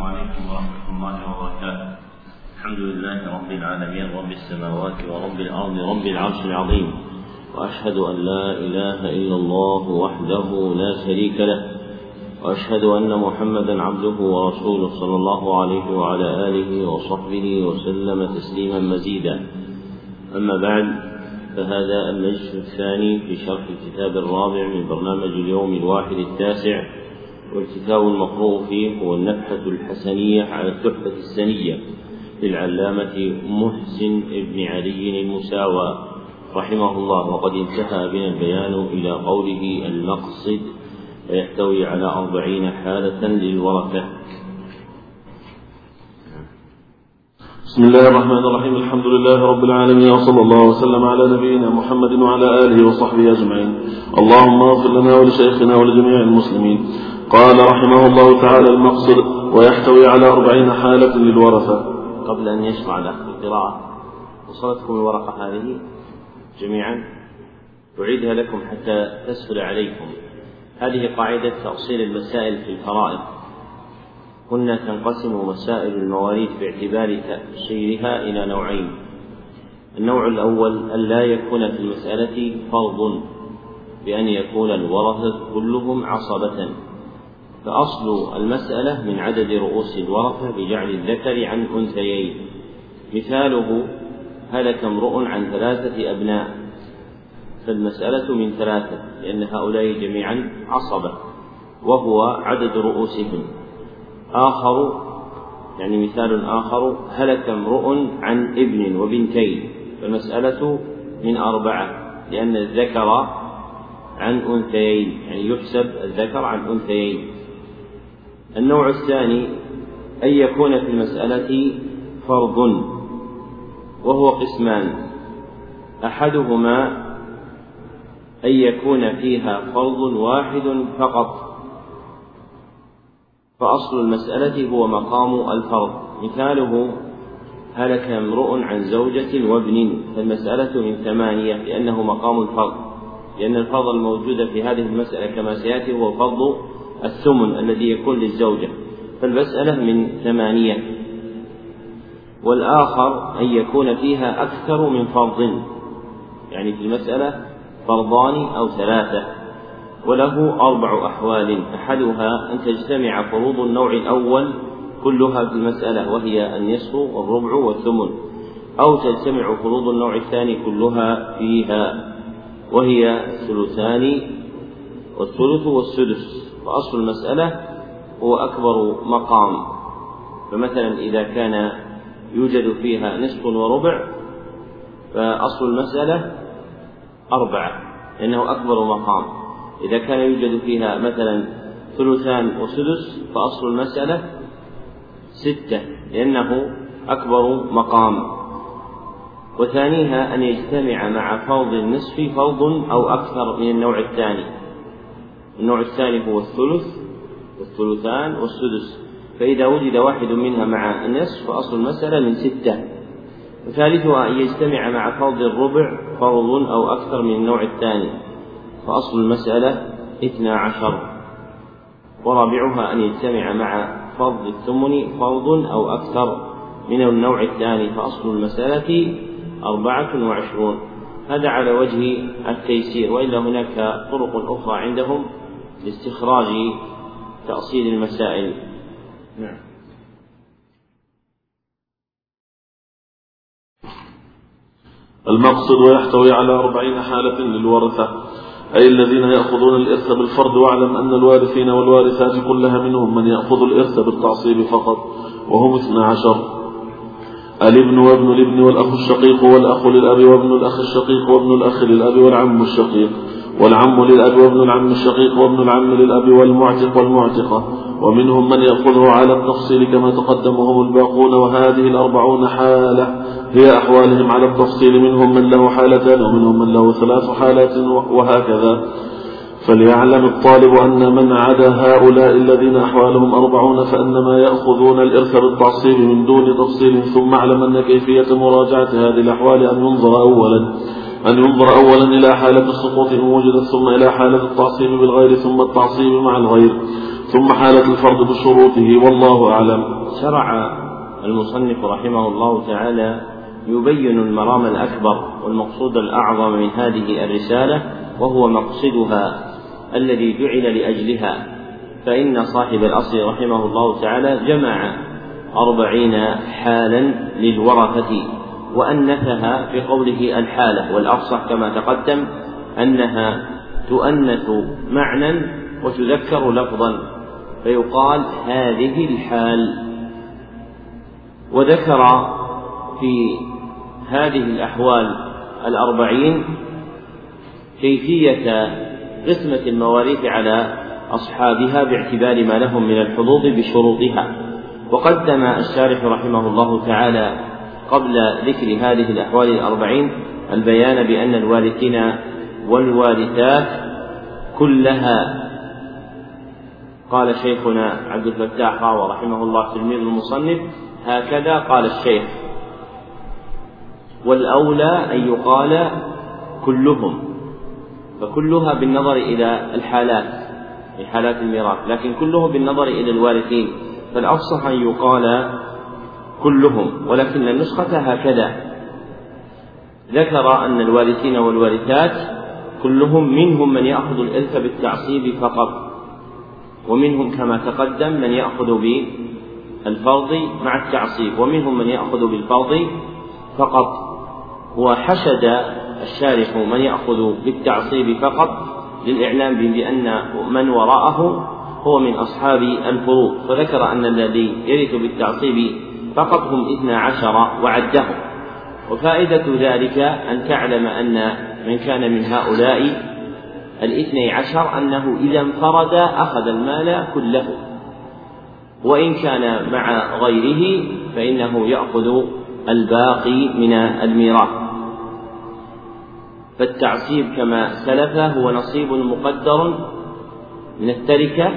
السلام عليكم ورحمة الله وبركاته. الحمد لله رب العالمين رب السماوات ورب الأرض رب العرش العظيم. وأشهد أن لا إله إلا الله وحده لا شريك له. وأشهد أن محمدا عبده ورسوله صلى الله عليه وعلى آله وصحبه وسلم تسليما مزيدا. أما بعد فهذا المجلس الثاني في شرح الكتاب الرابع من برنامج اليوم الواحد التاسع. والكتاب المقروء فيه هو النفحة الحسنية على التحفة السنية للعلامة محسن بن علي المساوى. رحمه الله وقد انتهى بنا البيان إلى قوله المقصد ويحتوي على أربعين حالة للورثة. بسم الله الرحمن الرحيم. الحمد لله رب العالمين وصلى الله وسلم على نبينا محمد وعلى آله وصحبه أجمعين. اللهم اغفر لنا ولشيخنا ولجميع المسلمين. قال رحمه الله تعالى المقصد ويحتوي على أربعين حالة للورثة. قبل أن يشرع الأخ القراءة وصلتكم الورقة هذه جميعا أعيدها لكم حتى تسهل عليكم. هذه قاعدة تأصيل المسائل في الفرائض. هن تنقسم مسائل المواريث باعتبار تأصيلها إلى نوعين. النوع الأول أن لا يكون في المسألة فرض بأن يكون الورثة كلهم عصبة. فأصل المسألة من عدد رؤوس الورثة بجعل الذكر عن أنثيين. مثاله هلك امرؤ عن ثلاثة أبناء. فالمسألة من ثلاثة لأن هؤلاء جميعا عصبة وهو عدد رؤوسهم. آخر يعني مثال آخر هلك امرؤ عن ابن وبنتين. فالمسألة من أربعة لأن الذكر عن أنثيين يعني يحسب الذكر عن أنثيين. النوع الثاني أن يكون في المسألة فرض وهو قسمان. أحدهما أن يكون فيها فرض واحد فقط. فأصل المسألة هو مقام الفرض. مثاله هلك امرؤ عن زوجة وابن فالمسألة من ثمانية لأنه مقام الفرض. لأن الفرض الموجود في هذه المسألة كما سيأتي هو فرض الثمن الذي يكون للزوجة. فالمسألة من ثمانية. والآخر أن يكون فيها أكثر من فرض. يعني في المسألة فرضان أو ثلاثة. وله أربع أحوال. أحدها أن تجتمع فروض النوع الأول كلها في المسألة وهي النصف والربع والثمن. أو تجتمع فروض النوع الثاني كلها فيها وهي الثلثان والثلث والسدس. فأصل المسألة هو أكبر مقام. فمثلا إذا كان يوجد فيها نصف وربع فأصل المسألة أربعة لأنه أكبر مقام. إذا كان يوجد فيها مثلا ثلثان وسدس فأصل المسألة ستة لأنه أكبر مقام. وثانيها أن يجتمع مع فرض النصف فرض أو أكثر من النوع الثاني. النوع الثاني هو الثلث والثلثان والسدس. فإذا وجد واحد منها مع النصف فأصل المسألة من ستة. وثالثها أن يجتمع مع فرض الربع فرض أو أكثر من النوع الثاني فأصل المسألة اثنا عشر. ورابعها أن يجتمع مع فرض الثمن فرض أو أكثر من النوع الثاني فأصل المسألة أربعة وعشرون. هذا على وجه التيسير وإلا هناك طرق أخرى عندهم لاستخراج تأصيل المسائل. نعم. المقصد ويحتوي على أربعين حالة للورثة أي الذين يأخذون الإرث بالفرض واعلم أن الوارثين والوارثات كلها منهم من يأخذ الإرث بالتعصيب فقط وهم اثنا عشر. الابن وابن الابن والأخ الشقيق والأخ للأب وابن الأخ الشقيق وابن الأخ للأب والعم الشقيق. والعم للأب وابن العم الشقيق وابن العم للأب والمعتق والمعتقة. ومنهم من يأخذه على التفصيل كما تقدم وهم الباقون وهذه الأربعون حالة هي أحوالهم على التفصيل. منهم من له حالتان ومنهم من له ثلاث حالات وهكذا. فليعلم الطالب أن من عدا هؤلاء الذين أحوالهم أربعون فإنما يأخذون الإرث بالتعصيب من دون تفصيل. ثم اعلم أن كيفية مراجعة هذه الأحوال أن ينظر أولا. أن ينظر أولا إلى حالة السقوط إن وجدت ثم إلى حالة التعصيب بالغير ثم التعصيب مع الغير ثم حالة الفرض بشروطه. والله أعلم. شرع المصنف رحمه الله تعالى يبين المرام الأكبر والمقصود الأعظم من هذه الرسالة وهو مقصدها الذي جعل لأجلها. فإن صاحب الأصل رحمه الله تعالى جمع أربعين حالا للورثة. وأنثها في قوله الحالة والأفصح كما تقدم أنها تؤنث معنى وتذكر لفظا فيقال هذه الحال وذكر في هذه الأحوال الأربعين كيفية قسمة المواريث على أصحابها باعتبار ما لهم من الحظوظ بشروطها. وقدم الشارح رحمه الله تعالى قبل ذكر هذه الأحوال الأربعين البيان بأن الوارثين والوارثات كلها قال شيخنا عبد الفتاح راوى رحمه الله تلميذ المصنف هكذا قال الشيخ. والأولى أن يقال كلهم فكلها بالنظر إلى الحالات في حالات الميراث لكن كله بالنظر إلى الوارثين. فالأفصح أن يقال كلهم ولكن النسخة هكذا. ذكر أن الوارثين والوارثات كلهم منهم من يأخذ الإرث بالتعصيب فقط ومنهم كما تقدم من يأخذ بالفرض مع التعصيب ومنهم من يأخذ بالفرض فقط. وحشد الشارح من يأخذ بالتعصيب فقط للإعلام بأن من وراءه هو من أصحاب الفروض فذكر أن الذي يرث بالتعصيب فقط هم اثنا عشر وعدهم. وفائدة ذلك أن تعلم أن من كان من هؤلاء الاثني عشر أنه إذا انفرد أخذ المال كله. وإن كان مع غيره فإنه يأخذ الباقي من الميراث. فالتعصيب كما سلف هو نصيب مقدر من التركة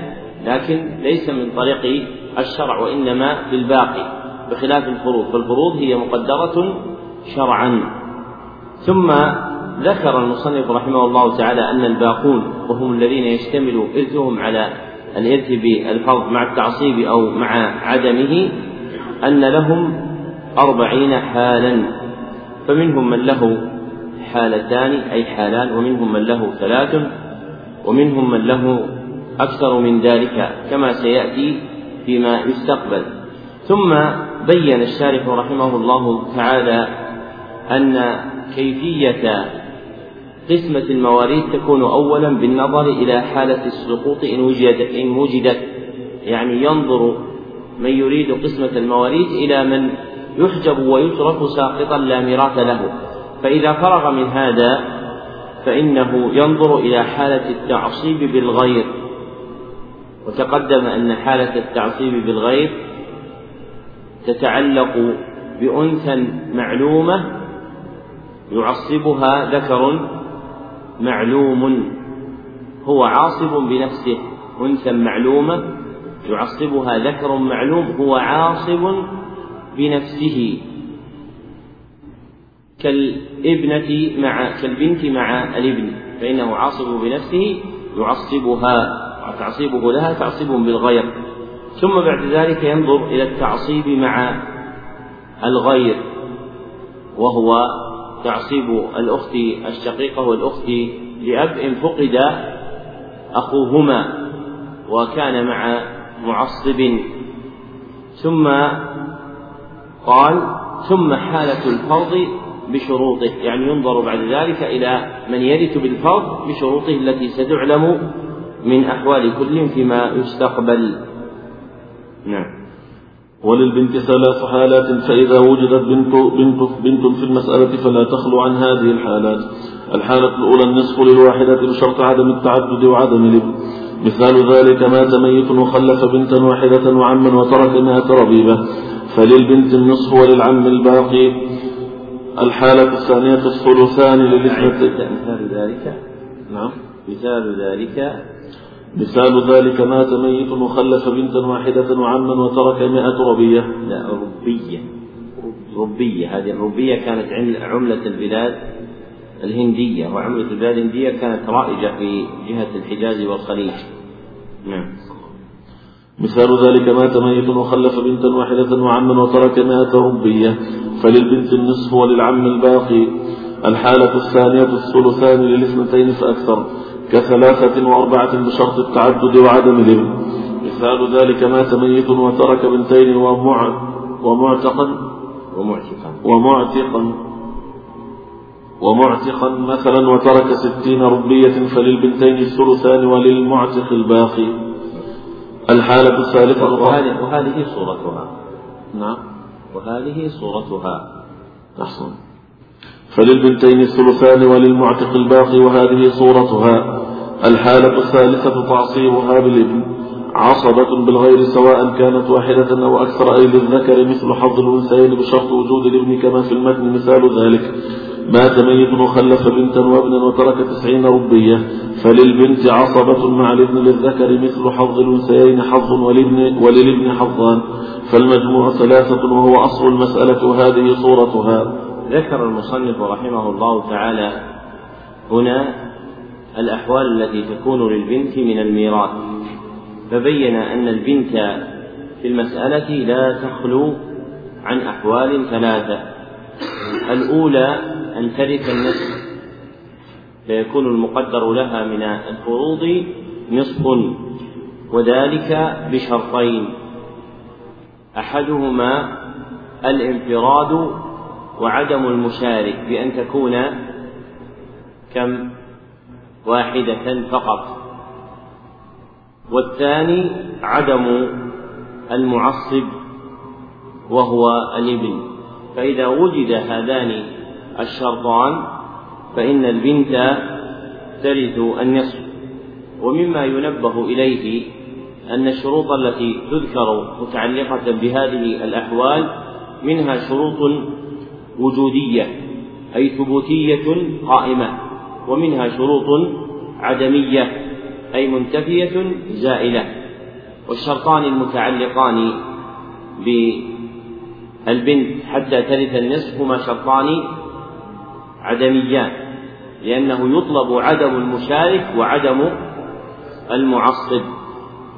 لكن ليس من طريق الشرع وإنما بالباقي بخلاف الفروض فالفروض هي مقدرة شرعا. ثم ذكر المصنف رحمه الله تعالى أن الباقون وهم الذين يشتمل إرثهم على الإرث بالفرض مع التعصيب أو مع عدمه أن لهم أربعين حالا. فمنهم من له حالتان أي حالان ومنهم من له ثلاث ومنهم من له أكثر من ذلك كما سيأتي فيما يستقبل. ثم بين الشارح رحمه الله تعالى أن كيفية قسمة المواريث تكون أولا بالنظر إلى حالة السقوط إن وجدت إن وجدت. يعني ينظر من يريد قسمة المواريث إلى من يحجب ويترك ساقطا لا ميراث له. فإذا فرغ من هذا فإنه ينظر إلى حالة التعصيب بالغير. وتقدم أن حالة التعصيب بالغير تتعلق بأنثى معلومة يعصبها ذكر معلوم. هو عاصب بنفسه أنثى معلومة يعصبها ذكر معلوم هو عاصب بنفسه. كالابنة مع كالبنت مع الابن فإنه عاصب بنفسه يعصبها وتعصيبه لها تعصيب بالغير. ثم بعد ذلك ينظر إلى التعصيب مع الغير وهو تعصيب الأخت الشقيقة والأخت لأب إن فقد أخوهما وكان مع معصب. ثم قال ثم حالة الفرض بشروطه يعني ينظر بعد ذلك إلى من يرث بالفرض بشروطه التي ستعلم من أحوال كل فيما يستقبل. نعم. وللبنت ثلاث حالات فإذا وجدت بنت, بنت, بنت في المسألة فلا تخلو عن هذه الحالات. الحالة الأولى النصف للواحدة بشرط عدم التعدد وعدم الإبن. مثال ذلك مات ميت وخلف بنتا واحدة وعما وترك مئة ربيبة فللبنت النصف وللعم الباقي. الحالة الثانية الثلثان للاثنتين مثال ذلك؟ نعم. مثال ذلك مثال ذلك مات ميت وخلف بنتا واحدة وعما وترك مئة ربية. لا ربية. ربية. هذه الربية كانت عملة البلاد الهندية وعملة البلاد الهندية كانت رائجة في جهة الحجاز والخليج. نعم. مثال ذلك مات ميت وخلف بنتا واحدة وعما وترك مائة ربية. فللبنت النصف وللعم الباقي. الحالة الثانية الثلثان للإثنتين فأكثر كثلاثة وأربعة بشرط التعدد وعدم الابن. مثال ذلك مات ميت وترك بنتين ومع ومعتقا ومعتقا. ومعتقا ومعتقا مثلا وترك ستين ربية فللبنتين الثلثان وللمعتق الباقي. الحالة الثالثة وهذه, وهذه صورتها. نعم. وهذه صورتها. أحسن. فللبنتين الثلثان وللمعتق الباقي وهذه صورتها. الحالة الثالثة تعصيبها بالابن. عصبة بالغير سواء كانت واحدة أو أكثر. أي للذكر مثل حظ الأنثيين بشرط وجود الابن كما في المتن مثال ذلك. مات ميت وخلف بنتا وابنا وترك تسعين ربية. فللبنت عصبة مع الابن للذكر مثل حظ الأنثيين حظ وللابن, وللابن حظان. فالمجموع ثلاثة وهو أصل المسألة وهذه صورتها. ذكر المصنف رحمه الله تعالى هنا الأحوال التي تكون للبنت من الميراث فبين أن البنت في المسألة لا تخلو عن أحوال ثلاثة الأولى أن ترث النصف فيكون المقدر لها من الفروض نصف وذلك بشرطين أحدهما الانفراد وعدم المشارك بأن تكون كم؟ واحدة فقط. والثاني عدم المعصب وهو الابن فإذا وجد هذان الشرطان فإن البنت ترث النصف. ومما ينبه إليه أن الشروط التي تذكر متعلقة بهذه الأحوال منها شروط وجودية أي ثبوتية قائمة ومنها شروط عدمية أي منتفية زائلة. والشرطان المتعلقان بالبنت حتى ترث النصف هما شرطان عدميان لأنه يطلب عدم المشارك وعدم المعصب.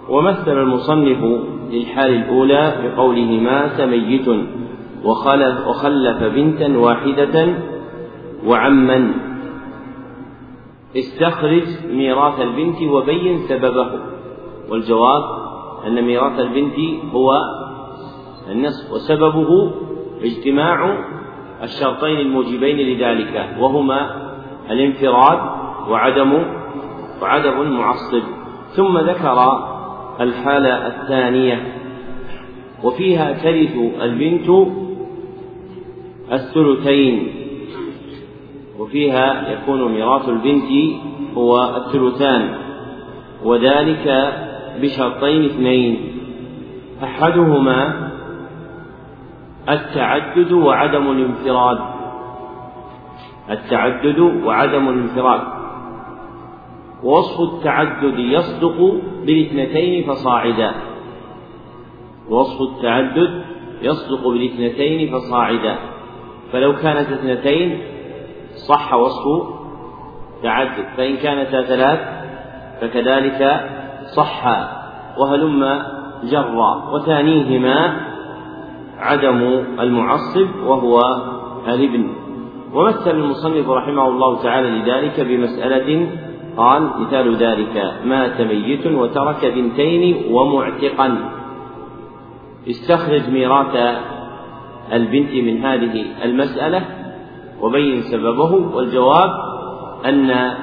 ومثل المصنف للحال الأولى بقوله مات ميت وخلف, وخلف بنتا واحدة وعما. استخرج ميراث البنت وبين سببه. والجواب أن ميراث البنت هو النصف وسببه اجتماع الشرطين الموجبين لذلك وهما الانفراد وعدم وعدم المعصب ثم ذكر الحالة الثانية وفيها ترث البنت الثلثين. وفيها يكون ميراث البنت هو الثلثان. وذلك بشرطين اثنين. أحدهما التعدد وعدم الانفراد. التعدد وعدم الانفراد. ووصف التعدد يصدق بالاثنتين فصاعدا. وصف التعدد يصدق بالاثنتين فصاعدا. فلو كانت اثنتين صح وصف تعدد فإن كانتا ثلاث فكذلك صح وهلم جرا وثانيهما عدم المعصب وهو الابن ومثل المصنف رحمه الله تعالى لذلك بمسألة قال مثال ذلك مات ميت وترك بنتين ومعتقا. استخرج ميراث البنت من هذه المسألة وبين سببه والجواب أن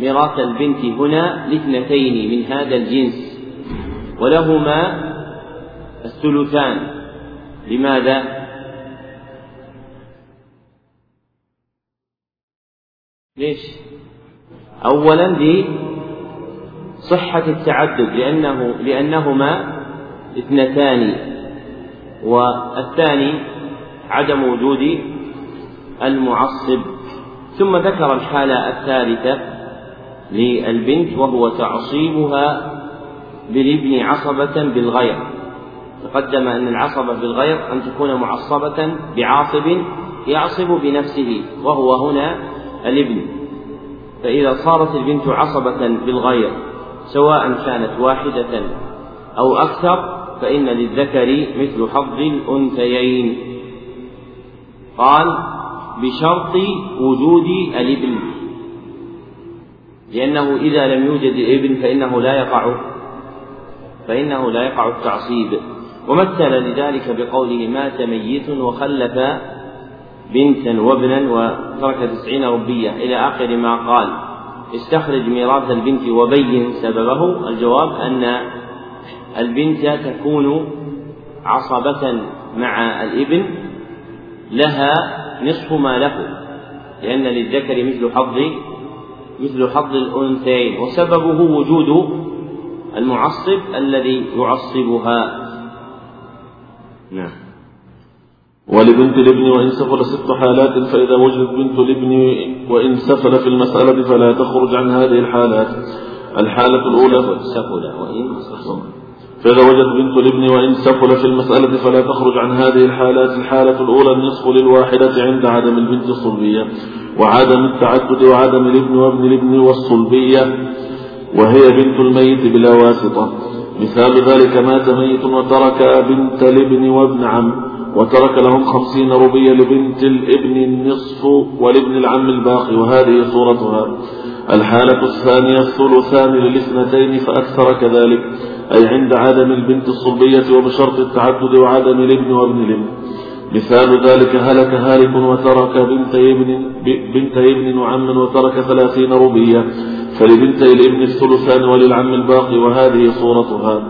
ميراث البنت هنا لاثنتين من هذا الجنس ولهما الثلثان لماذا؟ ليش؟ أولا لصحة التعدد لأنه لأنهما اثنتان والثاني عدم وجود المعصب. ثم ذكر الحالة الثالثة للبنت وهو تعصيبها بالابن عصبة بالغير. تقدم أن العصبة بالغير أن تكون معصبة بعاصب يعصب بنفسه وهو هنا الابن. فإذا صارت البنت عصبة بالغير سواء كانت واحدة أو أكثر فإن للذكر مثل حظ الأنثيين. قال بشرط وجود الابن لأنه إذا لم يوجد الابن فإنه لا يقع فإنه لا يقع التعصيب. ومثل لذلك بقوله مات ميت وخلف بنتا وابنا وترك تسعين ربية. إلى آخر ما قال استخرج ميراث البنت وبين سببه الجواب أن البنت تكون عصبة مع الابن لها نصف ما له لأن للذكر مثل حظ مثل حظ الأنثيين وسببه وجود المعصب الذي يعصبها. نعم. ولبنت الابن وإن سفل ست حالات فإذا وجدت بنت الابن وإن سفل في المسألة فلا تخرج عن هذه الحالات. الحالة الأولى سفل وإن سفل. فإذا وجدت بنت الابن وإن سفل في المسألة فلا تخرج عن هذه الحالات. الحالة الأولى النصف للواحدة عند عدم البنت الصلبية وعدم التعدد وعدم الابن وابن الابن والصلبية وهي بنت الميت بلا واسطة. مثال ذلك مات ميت وترك بنت الابن وابن عم وترك لهم خمسين ربية لبنت الابن النصف ولابن العم الباقي وهذه صورتها. الحالة الثانية الثلثان للاثنتين فأكثر كذلك. أي عند عدم البنت الصلبية وبشرط التعدد وعدم الابن وابن الابن. مثال ذلك هلك هالك وترك بنت ابن بنت ابن وعم وترك ثلاثين ربية. فلبنتي الابن الثلثان وللعم الباقي وهذه صورتها.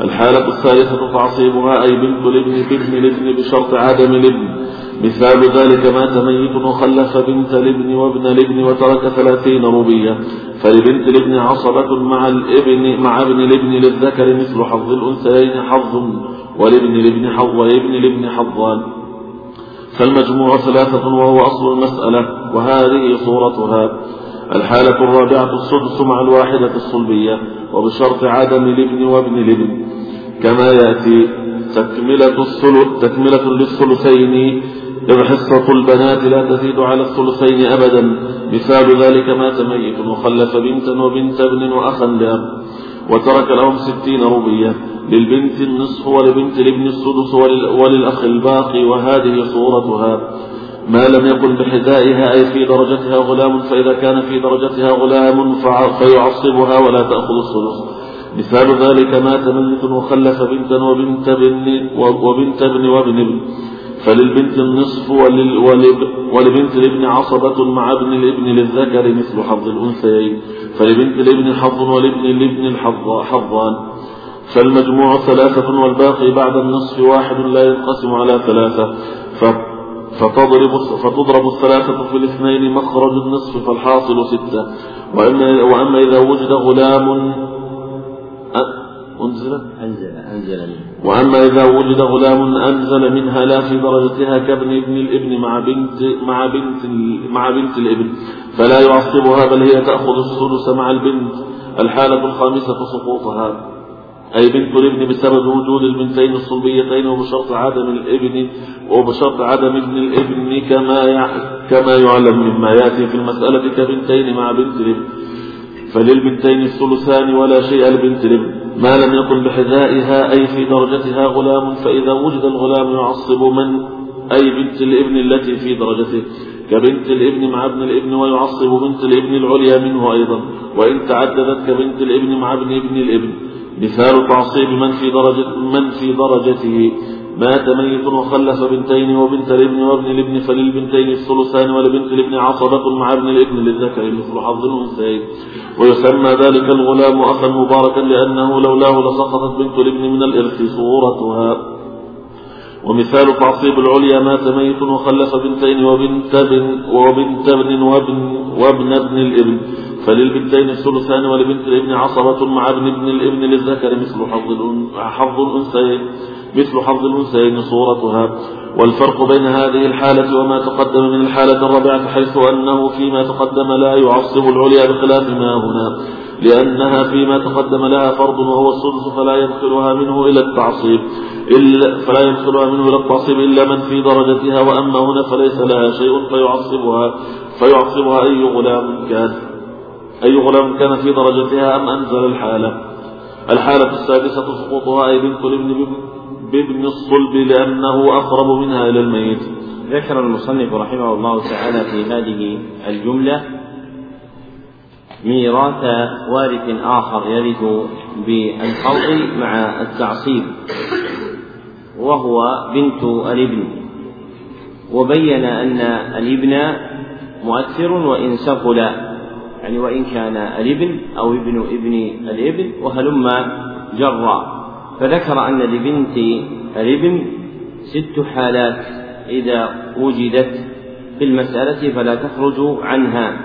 الحالة الثالثة تعصيبها أي بنت الابن بابن الابن بشرط عدم الابن. مثال ذلك مات ميت وخلف بنت الابن وابن الابن وترك ثلاثين روبية فلبنت الابن عصبة مع الابن مع ابن الابن للذكر مثل حظ الأنثيين حظ ولابن الابن حظ ولابن الابن حظان. فالمجموع ثلاثة وهو أصل المسألة وهذه صورتها. الحالة الرابعة السدس مع الواحدة الصلبية وبشرط عدم الابن وابن الابن. كما يأتي تكملة الثلث تكملة للثلثين إذ حصة البنات لا تزيد على الثلثين أبدا. مثال ذلك مات ميت وخلف بنتا وبنت ابن وأخا لأب وترك لهم ستين ربية للبنت النصف ولبنت الابن السدس وللأخ الباقي وهذه صورتها. ما لم يكن بحذائها أي في درجتها غلام فإذا كان في درجتها غلام فيعصبها ولا تأخذ السدس مثال ذلك مات ميت وخلف بنتا وبنت ابن وبنت ابن وابن ابن. فللبنت النصف ولبنت الابن عصبة مع ابن الابن للذكر مثل حظ الأنثيين. فلبنت الابن حظ ولابن الابن حظان. فالمجموع ثلاثة والباقي بعد النصف واحد لا ينقسم على ثلاثة. فتضرب فتضرب الثلاثة في الاثنين مخرج النصف فالحاصل ستة. وأما, وأما إذا وجد غلام أنزل أنزل أنزل وأما إذا وجد غلام أنزل منها لا في درجتها كابن ابن الإبن مع بنت مع بنت مع بنت الإبن فلا يعصبها بل هي تأخذ السدس مع البنت. الحالة الخامسة سقوطها. أي بنت الإبن بسبب وجود البنتين الصلبيتين وبشرط عدم الإبن وبشرط عدم ابن الإبن كما كما يعلم مما يأتي في المسألة كبنتين مع بنت الإبن. فللبنتين الثلثان ولا شيء لبنت الإبن. ما لم يكن بحذائها أي في درجتها غلام فإذا وجد الغلام يعصب من؟ أي بنت الابن التي في درجته. كبنت الابن مع ابن الابن ويعصب بنت الابن العليا منه أيضا. وإن تعددت كبنت الابن مع ابن ابن الابن. مثال تعصيب من في درجة من في درجته. مات ميت وخلف بنتين وبنت الابن وابن الابن فللبنتين الثلثان ولبنت الابن عصبة مع ابن الابن للذكر مثل حظ الأنثيين. ويسمى ذلك الغلام أخا مباركا لأنه لولاه لسقطت بنت الابن من الإرث صورتها. ومثال تعصيب العليا مات ميت وخلف بنتين وبنت ابن وبنت ابن وابن وابن ابن الابن. فللبنتين الثلثان ولبنت الابن عصبة مع ابن ابن الابن للذكر مثل حظ حظ الأنثيين. مثل حظ الأنثيين صورتها. والفرق بين هذه الحالة وما تقدم من الحالة الرابعة حيث أنه فيما تقدم لا يعصب العليا بخلاف ما هنا. لأنها فيما تقدم لها فرض وهو السدس فلا يدخلها منه إلى التعصيب. إلا فلا يدخلها منه إلى التعصيب إلا من في درجتها وأما هنا فليس لها شيء فيعصبها فيعصبها أي غلام كان. أي غلام كان في درجتها أم أنزل الحالة. الحالة السادسة سقوطها أي بنت الابن بابن الصلب لأنه أقرب منها إلى الميت. ذكر المصنف رحمه الله تعالى في هذه الجملة ميراث وارث آخر يرث بالخلط مع التعصيب وهو بنت الابن. وبين أن الابن مؤثر وإن سفل يعني وإن كان الابن أو ابن ابن الابن وهلم جرا. فذكر أن لبنت الابن ست حالات إذا وجدت في المسألة فلا تخرج عنها.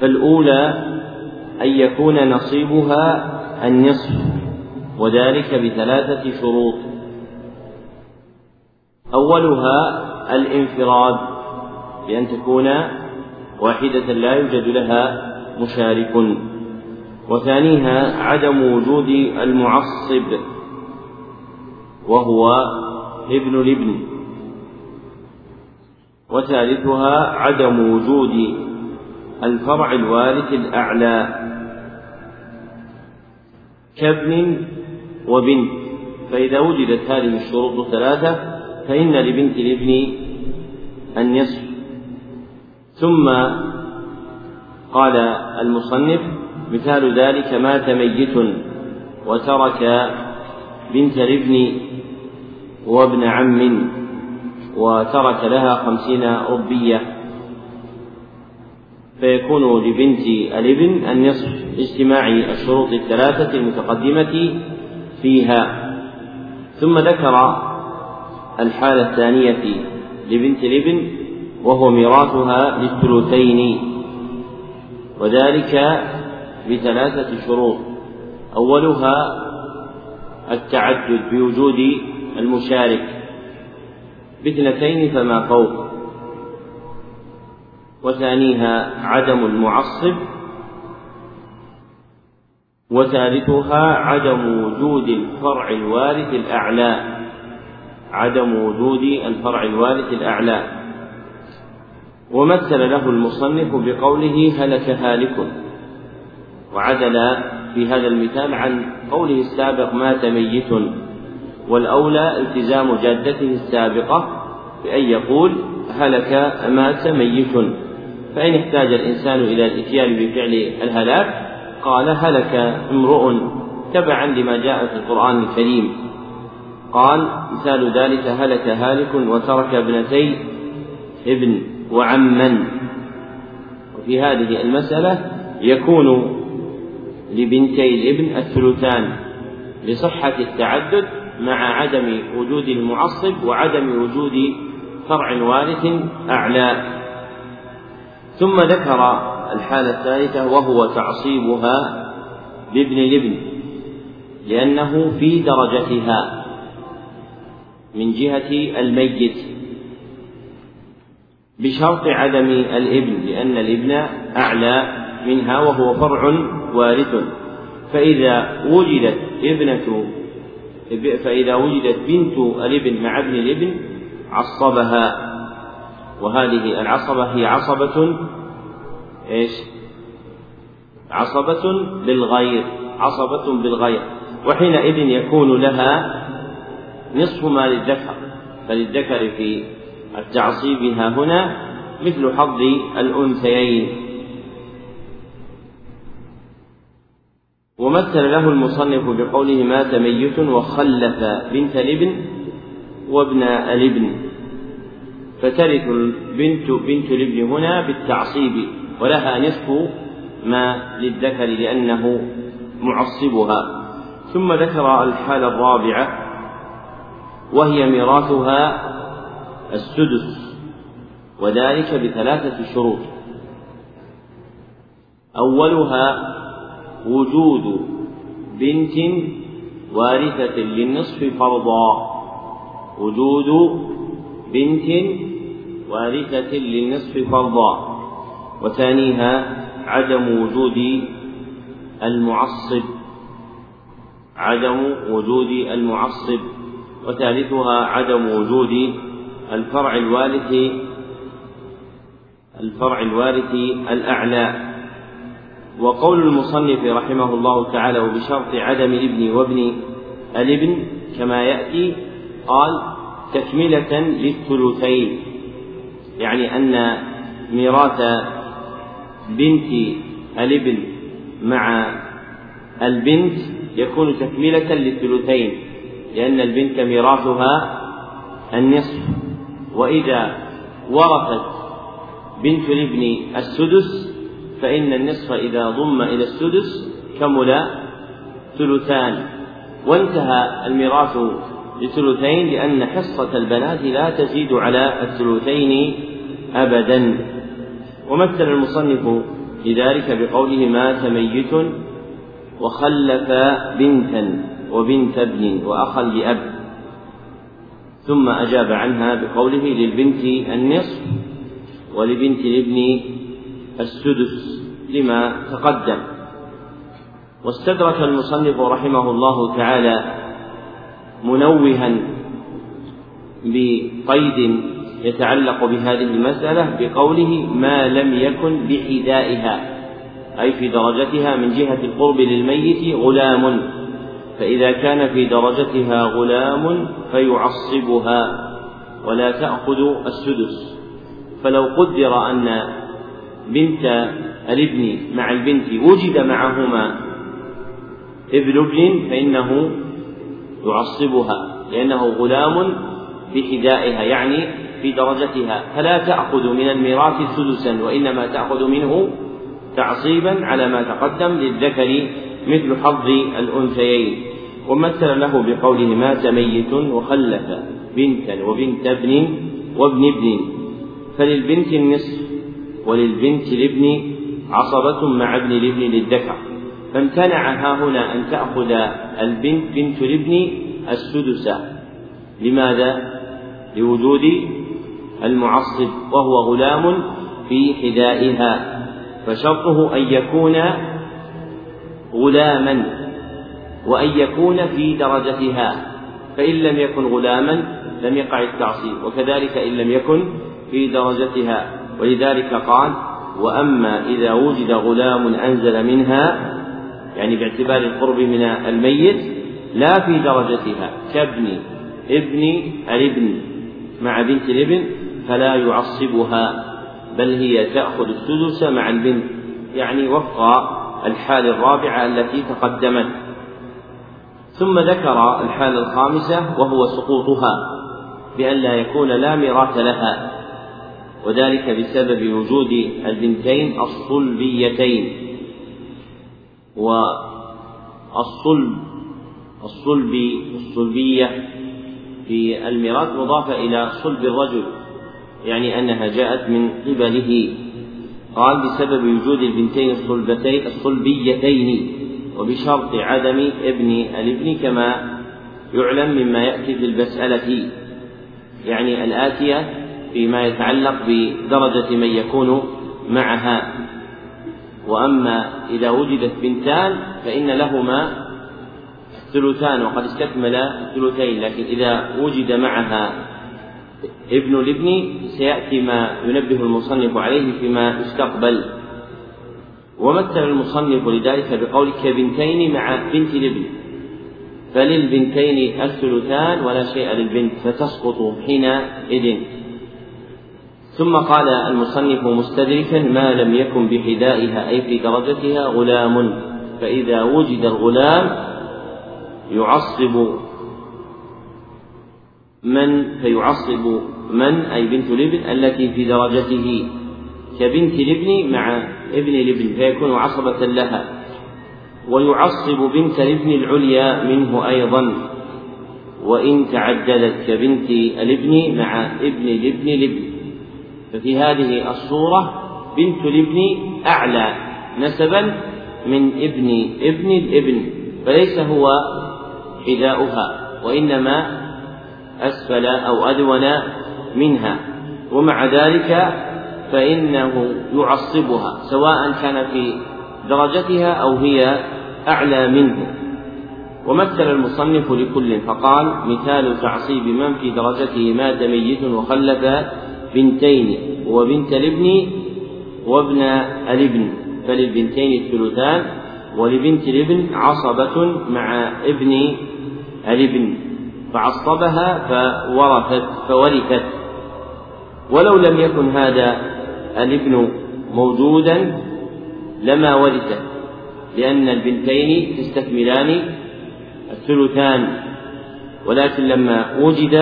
فالأولى أن يكون نصيبها النصف وذلك بثلاثة شروط. أولها الانفراد بأن تكون واحدة لا يوجد لها مشارك. وثانيها عدم وجود المعصب وهو ابن الابن وثالثها عدم وجود الفرع الوارث الأعلى كابن وبنت. فإذا وجدت هذه الشروط الثلاثة فإن لبنت الابن النصف. ثم قال المصنف مثال ذلك مات ميت وترك بنت الابن وابن عم وترك لها خمسين ربية. فيكون لبنت الابن النصف لاجتماع الشروط الثلاثة المتقدمة فيها. ثم ذكر الحالة الثانية لبنت الابن وهو ميراثها للثلثين. وذلك بثلاثة شروط. أولها التعدد بوجود المشارك باثنتين فما فوق. وثانيها عدم المعصب. وثالثها عدم وجود الفرع الوارث الأعلى. عدم وجود الفرع الوارث الأعلى. ومثل له المصنف بقوله هلك هالك. وعدل في هذا المثال عن قوله السابق مات ميت والأولى التزام جادته السابقة بأن يقول هلك مات ميت فإن احتاج الإنسان إلى الإتيان بفعل الهلاك قال هلك امرؤ تبعا لما جاء في القرآن الكريم. قال مثال ذلك هلك هالك وترك ابنتي ابن وعما. وفي هذه المسألة يكون لبنتي الابن الثلثان لصحة التعدد مع عدم وجود المعصب وعدم وجود فرع وارث أعلى. ثم ذكر الحالة الثالثة وهو تعصيبها بابن الابن لأنه في درجتها من جهة الميت بشرط عدم الابن لأن الابن أعلى. منها وهو فرع وارث. فإذا وجدت ابنة فإذا وجدت بنت الابن مع ابن الابن عصبها. وهذه العصبة هي عصبة إيش؟ عصبة للغير. عصبة بالغير. وحينئذ يكون لها نصف ما للذكر. فللذكر في التعصيب ها هنا مثل حظ الأنثيين. ومثل له المصنف بقوله مات ميت وخلف بنت الابن وابن الابن فترث البنت بنت الابن هنا بالتعصيب ولها نصف ما للذكر لأنه معصبها. ثم ذكر الحالة الرابعة وهي ميراثها السدس وذلك بثلاثة شروط. أولها وجود بنت وارثة للنصف فرضا. وجود بنت وارثة للنصف فرضا. وثانيها عدم وجود المعصب. عدم وجود المعصب. وثالثها عدم وجود الفرع الوارث الفرع الوارث الأعلى. وقول المصنف رحمه الله تعالى وبشرط عدم الابن وابن الابن كما يأتي قال تكملة للثلثين يعني أن ميراث بنت الابن مع البنت يكون تكملة للثلثين لأن البنت ميراثها النصف. وإذا ورثت بنت الابن السدس فإن النصف إذا ضم إلى السدس كمل ثلثان. وانتهى الميراث لثلثين لأن حصة البنات لا تزيد على الثلثين أبدا. ومثل المصنف لذلك بقوله مات ميت وخلف بنتا وبنت ابن وأخا لأب. ثم أجاب عنها بقوله للبنت النصف ولبنت الابن السدس لما تقدم. واستدرك المصنف رحمه الله تعالى منوها بقيد يتعلق بهذه المسألة بقوله ما لم يكن بحدائها أي في درجتها من جهة القرب للميت غلام. فإذا كان في درجتها غلام فيعصبها ولا تأخذ السدس. فلو قدر أن بنت الابن مع البنت وجد معهما ابن ابن فإنه يعصبها لأنه غلام بحدائها يعني في درجتها. فلا تأخذ من الميراث سدسا وإنما تأخذ منه تعصيبا على ما تقدم للذكر مثل حظ الأنثيين. ومثل له بقوله مات ميت وخلف بنتا وبنت ابن وابن ابن. فللبنت النصف وللبنت الابن عصبة مع ابن الابن للذكر فامتنع ها هنا أن تأخذ البنت بنت الابن السدس. لماذا؟ لوجود المعصب وهو غلام في حذائها. فشرطه أن يكون غلاما وأن يكون في درجتها. فإن لم يكن غلاما لم يقع التعصيب وكذلك إن لم يكن في درجتها. ولذلك قال وأما إذا وجد غلام أنزل منها يعني باعتبار القرب من الميت لا في درجتها كابن ابن الابن مع بنت الابن فلا يعصبها بل هي تأخذ السدس مع البنت. يعني وفق الحال الرابعة التي تقدمت. ثم ذكر الحالة الخامسة وهو سقوطها بأن لا يكون لا ميراث لها. وذلك بسبب وجود البنتين الصلبيتين. والصلب الصلب الصلبية في الميراث مضافة إلى صلب الرجل يعني أنها جاءت من قبله. قال بسبب وجود البنتين الصلبتين الصلبيتين وبشرط عدم ابن الابن كما يعلم مما يأتي في المسألة. يعني الآتية فيما يتعلق بدرجة من يكون معها. وأما إذا وجدت بنتان فإن لهما ثلثان وقد استكمل الثلثين لكن إذا وجد معها ابن الابن سيأتي ما ينبه المصنف عليه فيما يستقبل. ومثل المصنف لذلك بقول كبنتين مع بنت الابن فللبنتين الثلثان ولا شيء للبنت فتسقط حينئذ. ثم قال المصنف مستدركا ما لم يكن بحذائها أي في درجتها غلام. فإذا وجد الغلام يعصب من فيعصب من أي بنت الابن التي في درجته. كبنت الابن مع ابن الابن فيكون عصبة لها. ويعصب بنت الابن العليا منه أيضا. وإن تعددت كبنت الابن مع ابن الابن الابن ففي هذه الصورة بنت الابن أعلى نسبا من ابن ابن الابن فليس هو حذاؤها وإنما أسفل أو أدون منها ومع ذلك فإنه يعصبها سواء كان في درجتها أو هي أعلى منه. ومثل المصنف لكل فقال مثال تعصيب من في درجته مات ميت وخلف بنتين وبنت الابن وابن الابن فللبنتين الثلثان ولبنت الابن عصبة مع ابن الابن فعصبها فورثت فورثت. ولو لم يكن هذا الابن موجودا لما ورثت لأن البنتين تستكملان الثلثان. ولكن لما وجد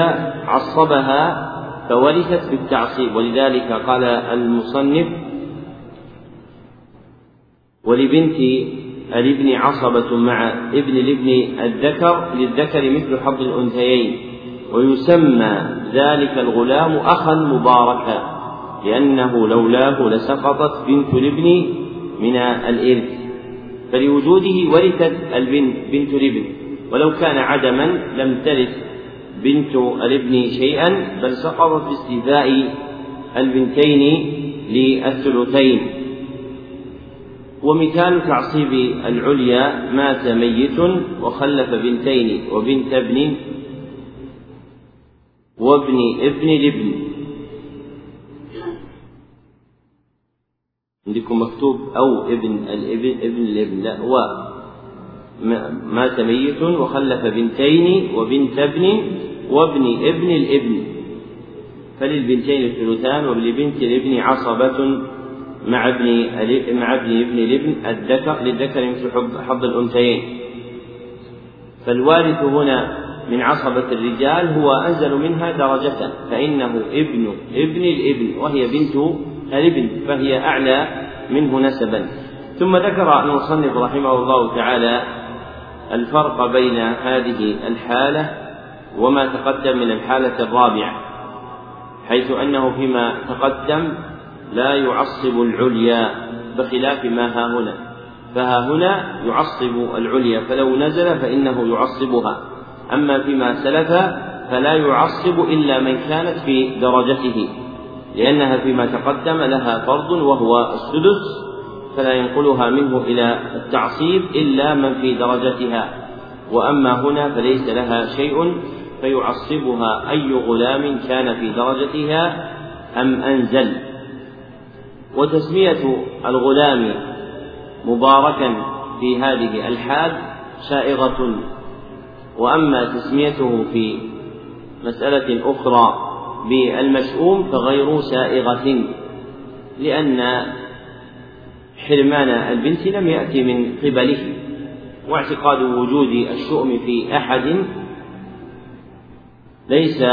عصبها فورثت بالتعصيب ولذلك قال المصنف ولبنت الابن عصبة مع ابن الابن الذكر للذكر مثل حظ الأنثيين. ويسمى ذلك الغلام أخا مباركا لأنه لولاه لسقطت بنت الابن من الإرث. فلوجوده ورثت البنت بنت الابن. ولو كان عدما لم ترث. بنت الابن شيئا بل سقطت باستيفاء البنتين للثلثين. ومثال تعصيب العليا مات ميت وخلف بنتين وبنت ابن وابن ابن الابن عندكم مكتوب أو ابن الابن ابن الابن لا هو مات ميت وخلف بنتين وبنت ابن. وابن ابن الابن. فللبنتين الثلثان ولبنت الابن عصبة مع ابن مع ابن ابن الابن الذكر للذكر مثل حظ الأنثيين. فالوارث هنا من عصبة الرجال هو أنزل منها درجة فإنه ابن ابن الابن وهي بنت الابن فهي أعلى منه نسبا. ثم ذكر المصنف رحمه الله تعالى الفرق بين هذه الحالة وما تقدم من الحالة الرابعة حيث أنه فيما تقدم لا يعصب العليا بخلاف ما ها هنا. فها هنا يعصب العليا فلو نزل فإنه يعصبها. أما فيما سلف فلا يعصب إلا من كانت في درجته لأنها فيما تقدم لها فرض وهو السدس فلا ينقلها منه إلى التعصيب إلا من في درجتها. وأما هنا فليس لها شيء فيعصبها أي غلام كان في درجتها أم أنزل. وتسمية الغلام مباركا في هذه الحال سائغة وأما تسميته في مسألة أخرى بالمشؤوم فغير سائغة لأن حرمان البنت لم يأتي من قبله واعتقاد وجود الشؤم في أحد ليس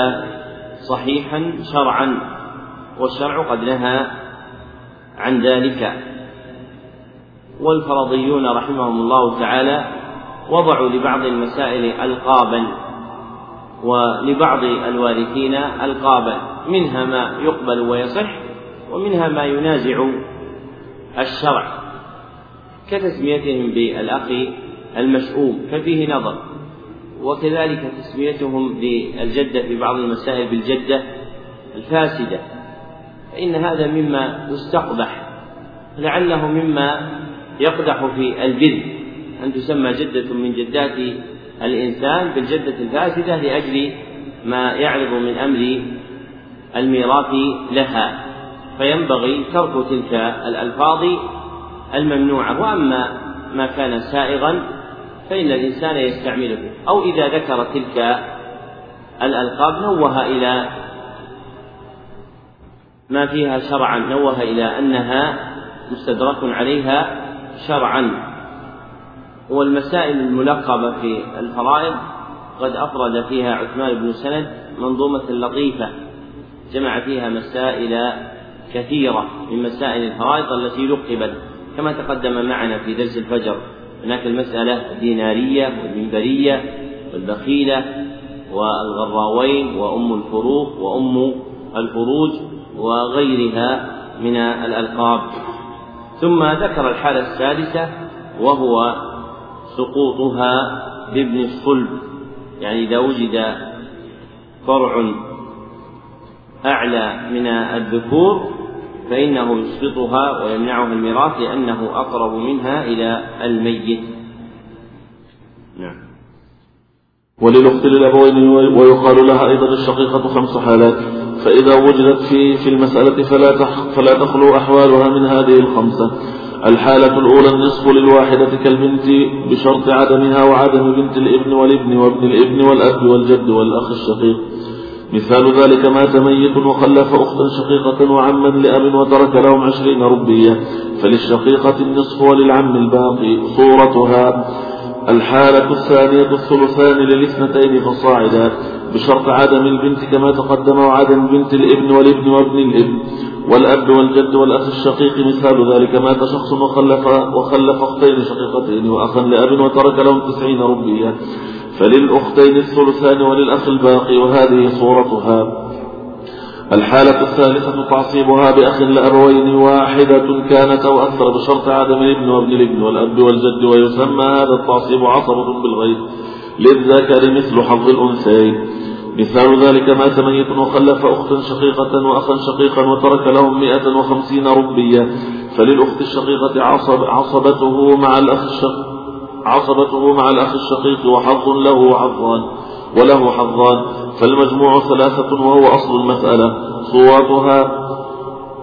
صحيحا شرعا والشرع قد نهى عن ذلك. والفرضيون رحمهم الله تعالى وضعوا لبعض المسائل ألقابا ولبعض الوارثين ألقابا. منها ما يقبل ويصح ومنها ما ينازع الشرع. كتسميتهم بالأخ المشؤوم ففيه نظر. وكذلك تسميتهم للجدة في بعض المسائل بالجدة الفاسدة فإن هذا مما يستقبح لعله مما يقدح في البر أن تسمى جدة من جدات الإنسان بالجدة الفاسدة لأجل ما يعرض من أمر الميراث لها. فينبغي ترك تلك الألفاظ الممنوعة. وأما ما كان سائغا فإن الإنسان يستعمله. أو إذا ذكر تلك الألقاب نوه إلى ما فيها شرعا نوه إلى أنها مستدرك عليها شرعا. والمسائل الملقبة في الفرائض قد أفرد فيها عثمان بن سند منظومة لطيفة جمع فيها مسائل كثيرة من مسائل الفرائض التي لقبت. كما تقدم معنا في درس الفجر. هناك المسألة الدينارية والمنبرية والبخيلة والغراوين وأم الفروق وأم الفروج وغيرها من الألقاب. ثم ذكر الحالة السادسة وهو سقوطها بابن الصلب. يعني إذا وجد فرع أعلى من الذكور فإنه يسقطها ويمنعها الميراث لأنه أقرب منها إلى الميت. نعم. وللأخت للأبوين ويقال لها أيضا الشقيقة خمس حالات. فإذا وجدت في في المسألة فلا فلا تخلو أحوالها من هذه الخمسة. الحالة الأولى النصف للواحدة كالبنت بشرط عدمها وعدم بنت الابن والابن وابن الابن والأب والجد والأخ الشقيق. مثال ذلك مات ميت وخلف أختا شقيقة وعما لأب وترك لهم عشرين ربية فللشقيقة النصف وللعم الباقي صورتها الحالة الثانية الثلثان للاثنتين فصاعدا بشرط عدم البنت كما تقدم وعدم بنت الابن والابن وابن الابن والأب والجد والأخ الشقيق مثال ذلك مات شخص وخلف وخلف أختين شقيقتين وأخا لأب وترك لهم تسعين ربيا فللأختين الثلثان وللأخ الباقي وهذه صورتها. الحالة الثالثة تعصيبها بأخ لأبوين واحدة كانت أو أكثر بشرط عدم الابن وابن الابن والأب والجد ويسمى هذا التعصيب عصبة بالغير للذكر مثل حظ الأنثيين. مثال ذلك مات ميت وخلف أختا شقيقة وأخا شقيقا وترك لهم مئة وخمسين ربية. فللأخت الشقيقة عصب عصبته مع الأخ الشقيق عصبته مع الأخ الشقيق وحظ له وحظان وله حظان. فالمجموع ثلاثة وهو أصل المسألة. صورتها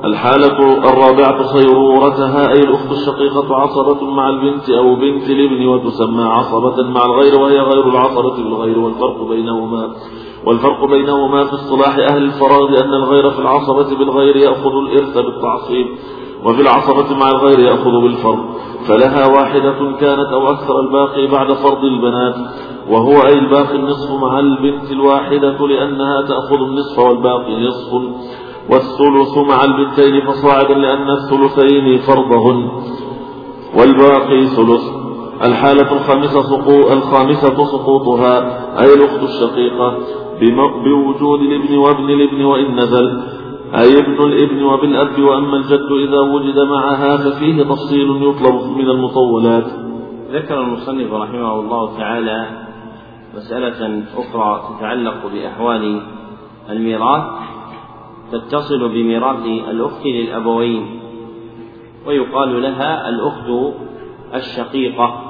الحالة الرابعة صيرورتها أي الأخت الشقيقة عصبة مع البنت أو بنت الابن وتسمى عصبة مع الغير وهي غير العصبة بالغير والفرق بينهما. والفرق بينهما في اصطلاح أهل الفراغ أن الغير في العصبة بالغير يأخذ الإرث بالتعصيب. وفي العصبة مع الغير يأخذ بالفرض فلها واحدة كانت أو أكثر الباقي بعد فرض البنات وهو أي الباقي النصف مع البنت الواحدة لأنها تأخذ النصف والباقي نصف والثلث مع البنتين فصاعدا لأن الثلثين فرضهن والباقي ثلث. الحالة الخامسة سقوط الخامسة سقوطها أي الأخت الشقيقة بوجود الابن وابن الابن وإن نزل. أي ابن الإبن وبالأب وأما الجد إذا وجد معها ففيه تفصيل يطلب من المطولات. ذكر المصنف رحمه الله تعالى مسألة أخرى تتعلق بأحوال الميراث تتصل بميراث الأخت للأبوين ويقال لها الأخت الشقيقة.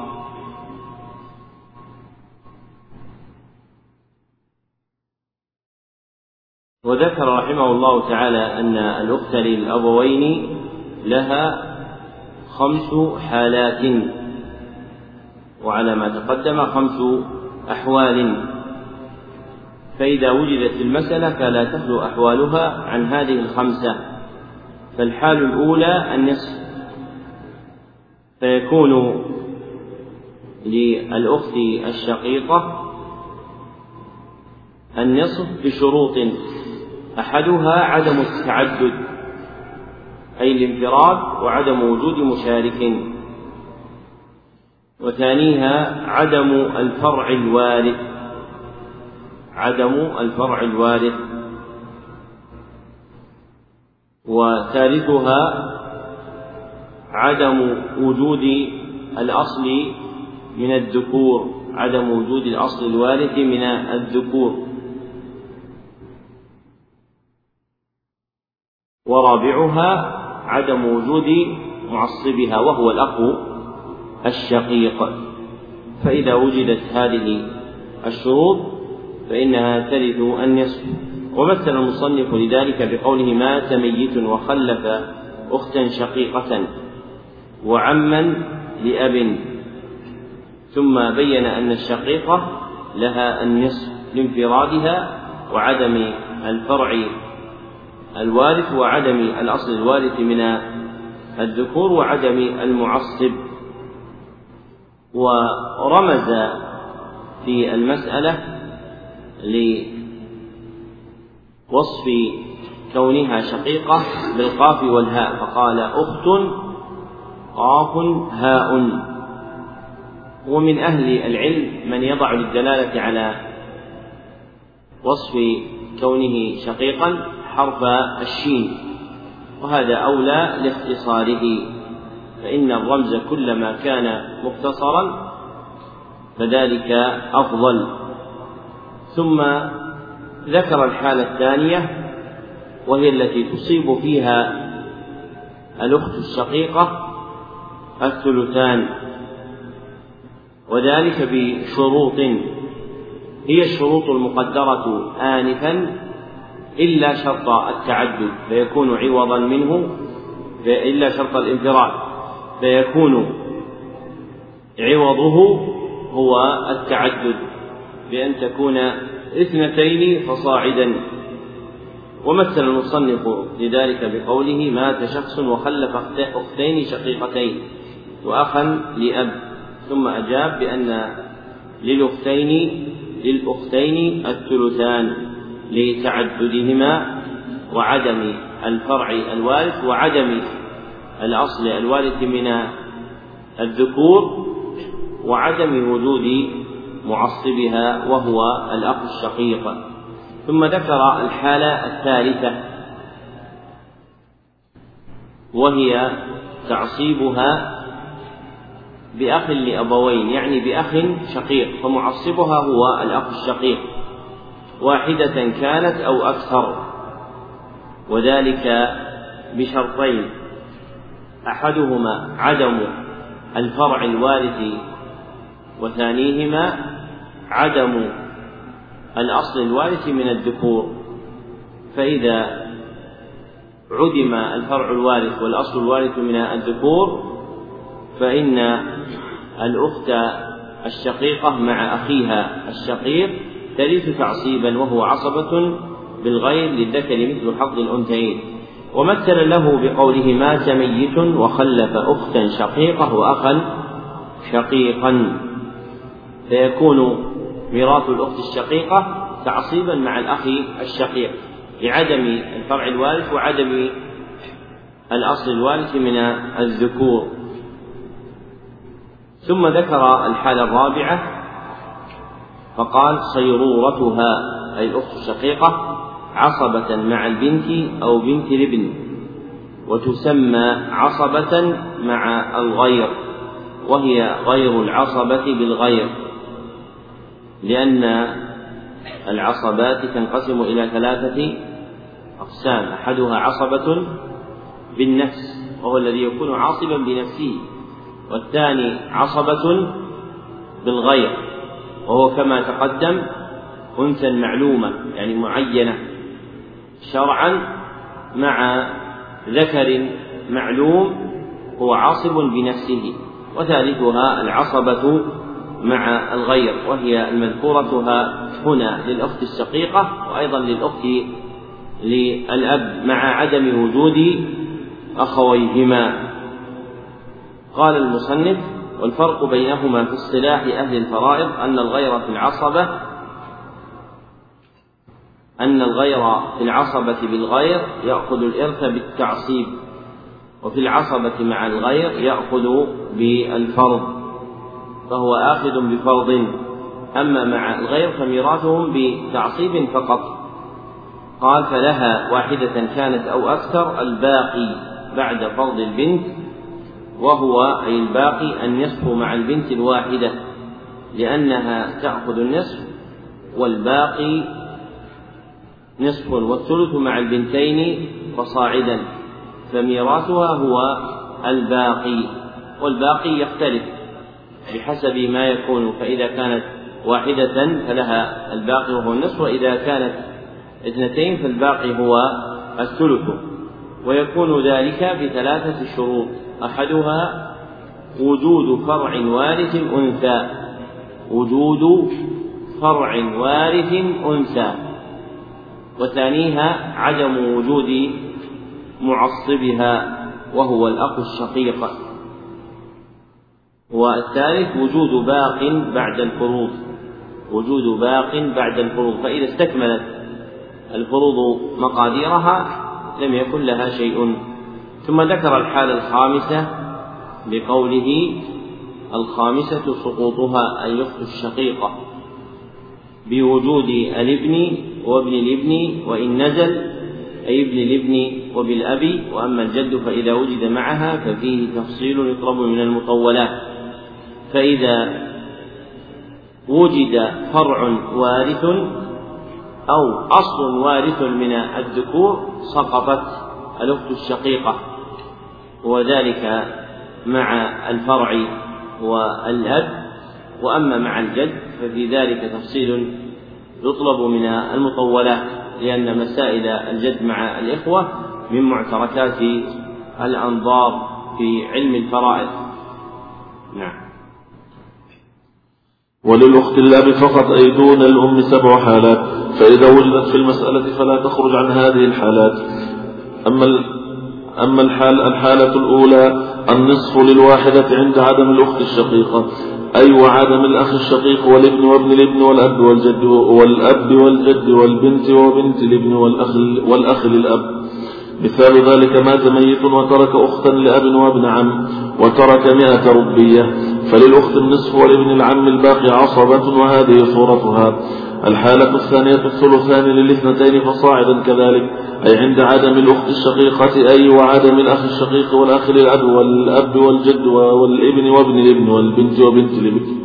وذكر رحمه الله تعالى أن الأخت للأبوين لها خمس حالات. وعلى ما تقدم خمس أحوال. فإذا وجدت المسألة فلا تخلو أحوالها عن هذه الخمسة. فالحال الأولى النصف. فيكون للأخت الشقيقة النصف بشروط. أحدها عدم التعدد أي الانفراد وعدم وجود مشارك. وثانيها عدم الفرع الوارث عدم الفرع الوارث. وثالثها عدم وجود الأصل من الذكور عدم وجود الأصل الوارث من الذكور. ورابعها عدم وجود معصبها وهو الأخ الشقيق. فإذا وجدت هذه الشروط فإنها ترث النصف. ومثل المصنف لذلك بقوله مات ميت وخلف أختا شقيقة وعما لأب. ثم بين أن الشقيقة لها النصف لانفرادها وعدم الفرع الوارث وعدم الأصل الوارث من الذكور وعدم المعصب. ورمز في المسألة لوصف كونها شقيقة بالقاف والهاء فقال أخت قاف هاء. ومن أهل العلم من يضع للدلالة على وصف كونه شقيقا حرف الشين وهذا أولى لاختصاره. فإن الرمز كلما كان مختصرا فذلك أفضل. ثم ذكر الحالة الثانية وهي التي تصيب فيها الأخت الشقيقة الثلثان وذلك بشروط. هي الشروط المقدرة آنفا إلا شرط التعدد فيكون عوضا منه إلا شرط الانفراد فيكون عوضه هو التعدد بأن تكون اثنتين فصاعدا. ومثل المصنف لذلك بقوله مات شخص وخلف أختين شقيقتين وأخا لأب. ثم أجاب بأن للأختين للأختين الثلثان. لتعددهما وعدم الفرع الوارث وعدم الأصل الوارث من الذكور وعدم وجود معصبها وهو الأخ الشقيق. ثم ذكر الحالة الثالثة وهي تعصيبها بأخ لأبوين يعني بأخ شقيق فمعصبها هو الأخ الشقيق. واحدة كانت أو أكثر. وذلك بشرطين. أحدهما عدم الفرع الوارث وثانيهما عدم الأصل الوارث من الذكور. فإذا عدم الفرع الوارث والأصل الوارث من الذكور فإن الأخت الشقيقة مع أخيها الشقيق ترث تعصيبا وهو عصبة بالغير للذكر مثل حظ الأنثيين. ومثل له بقوله مات ميت وخلف أختا شقيقة وأخا شقيقا. فيكون ميراث الأخت الشقيقة تعصيبا مع الأخ الشقيق لعدم الفرع الوارث وعدم الأصل الوارث من الذكور. ثم ذكر الحالة الرابعة فقال صيرورتها أي الأخت الشقيقة عصبة مع البنت أو بنت الابن وتسمى عصبة مع الغير وهي غير العصبة بالغير لأن العصبات تنقسم إلى ثلاثة أقسام أحدها عصبة بالنفس وهو الذي يكون عاصبا بنفسه والثاني عصبة بالغير. وهو كما تقدم أنثى معلومة يعني معينة. شرعا مع ذكر معلوم هو عاصب بنفسه وثالثها العصبة مع الغير وهي المذكورة هنا للأخت الشقيقة وأيضا للأخت للأب مع عدم وجود أخويهما. قال المصنف والفرق بينهما في اصطلاح أهل الفرائض أن الغير في العصبة أن الغير في العصبة بالغير يأخذ الإرث بالتعصيب وفي العصبة مع الغير يأخذ بالفرض فهو آخذ بفرض. أما مع الغير فميراثهم بتعصيب فقط. قال فلها واحدة كانت أو أكثر الباقي بعد فرض البنت وهو أي الباقي النصف مع البنت الواحدة لأنها تأخذ النصف والباقي نصف والثلث مع البنتين فصاعدا فميراثها هو الباقي والباقي يختلف بحسب ما يكون فإذا كانت واحدة فلها الباقي وهو النصف وإذا كانت اثنتين فالباقي هو الثلث ويكون ذلك بثلاثة شروط. أحدها وجود فرع وارث أنثى. وجود فرع وارث أنثى. وثانيها عدم وجود معصبها وهو الأخ الشقيق. والثالث وجود باق بعد الفروض. وجود باق بعد الفروض. فإذا استكملت الفروض مقاديرها لم يكن لها شيء. ثم ذكر الحالة الخامسة بقوله الخامسة سقوطها أي الأخت الشقيقة بوجود الابن وابن الابن وإن نزل أي ابن الابن وبالأب وأما الجد فإذا وجد معها ففيه تفصيل يطلب من المطولات. فإذا وجد فرع وارث أو أصل وارث من الذكور سقطت الأخت الشقيقة. وذلك مع الفرع والأب وأما مع الجد ففي ذلك تفصيل يطلب من المطولات لأن مسائل الجد مع الإخوة من معتركات الأنظار في علم الفرائض. نعم. وللأخت الأب فقط أي دون الأم سبع حالات فإذا وجدت في المسألة فلا تخرج عن هذه الحالات. أما أما الحال الحالة الأولى النصف للواحدة عند عدم الأخت الشقيقة. أي وعدم الأخ الشقيق والابن وابن الابن والأب والجد والأب والجد والبنت وبنت الابن والأخ والأخ للأب. مثال ذلك مات ميت وترك أختا لأب وابن عم وترك مئة ربية. فللأخت النصف ولابن العم الباقي عصبة وهذه صورتها. الحالة الثانية الثلثان للاثنتين فصاعدا كذلك أي عند عدم الأخت الشقيقة أي وعدم الأخ الشقيق والأخ للأب والأب والجد والابن وابن الابن والبنت وبنت الابن.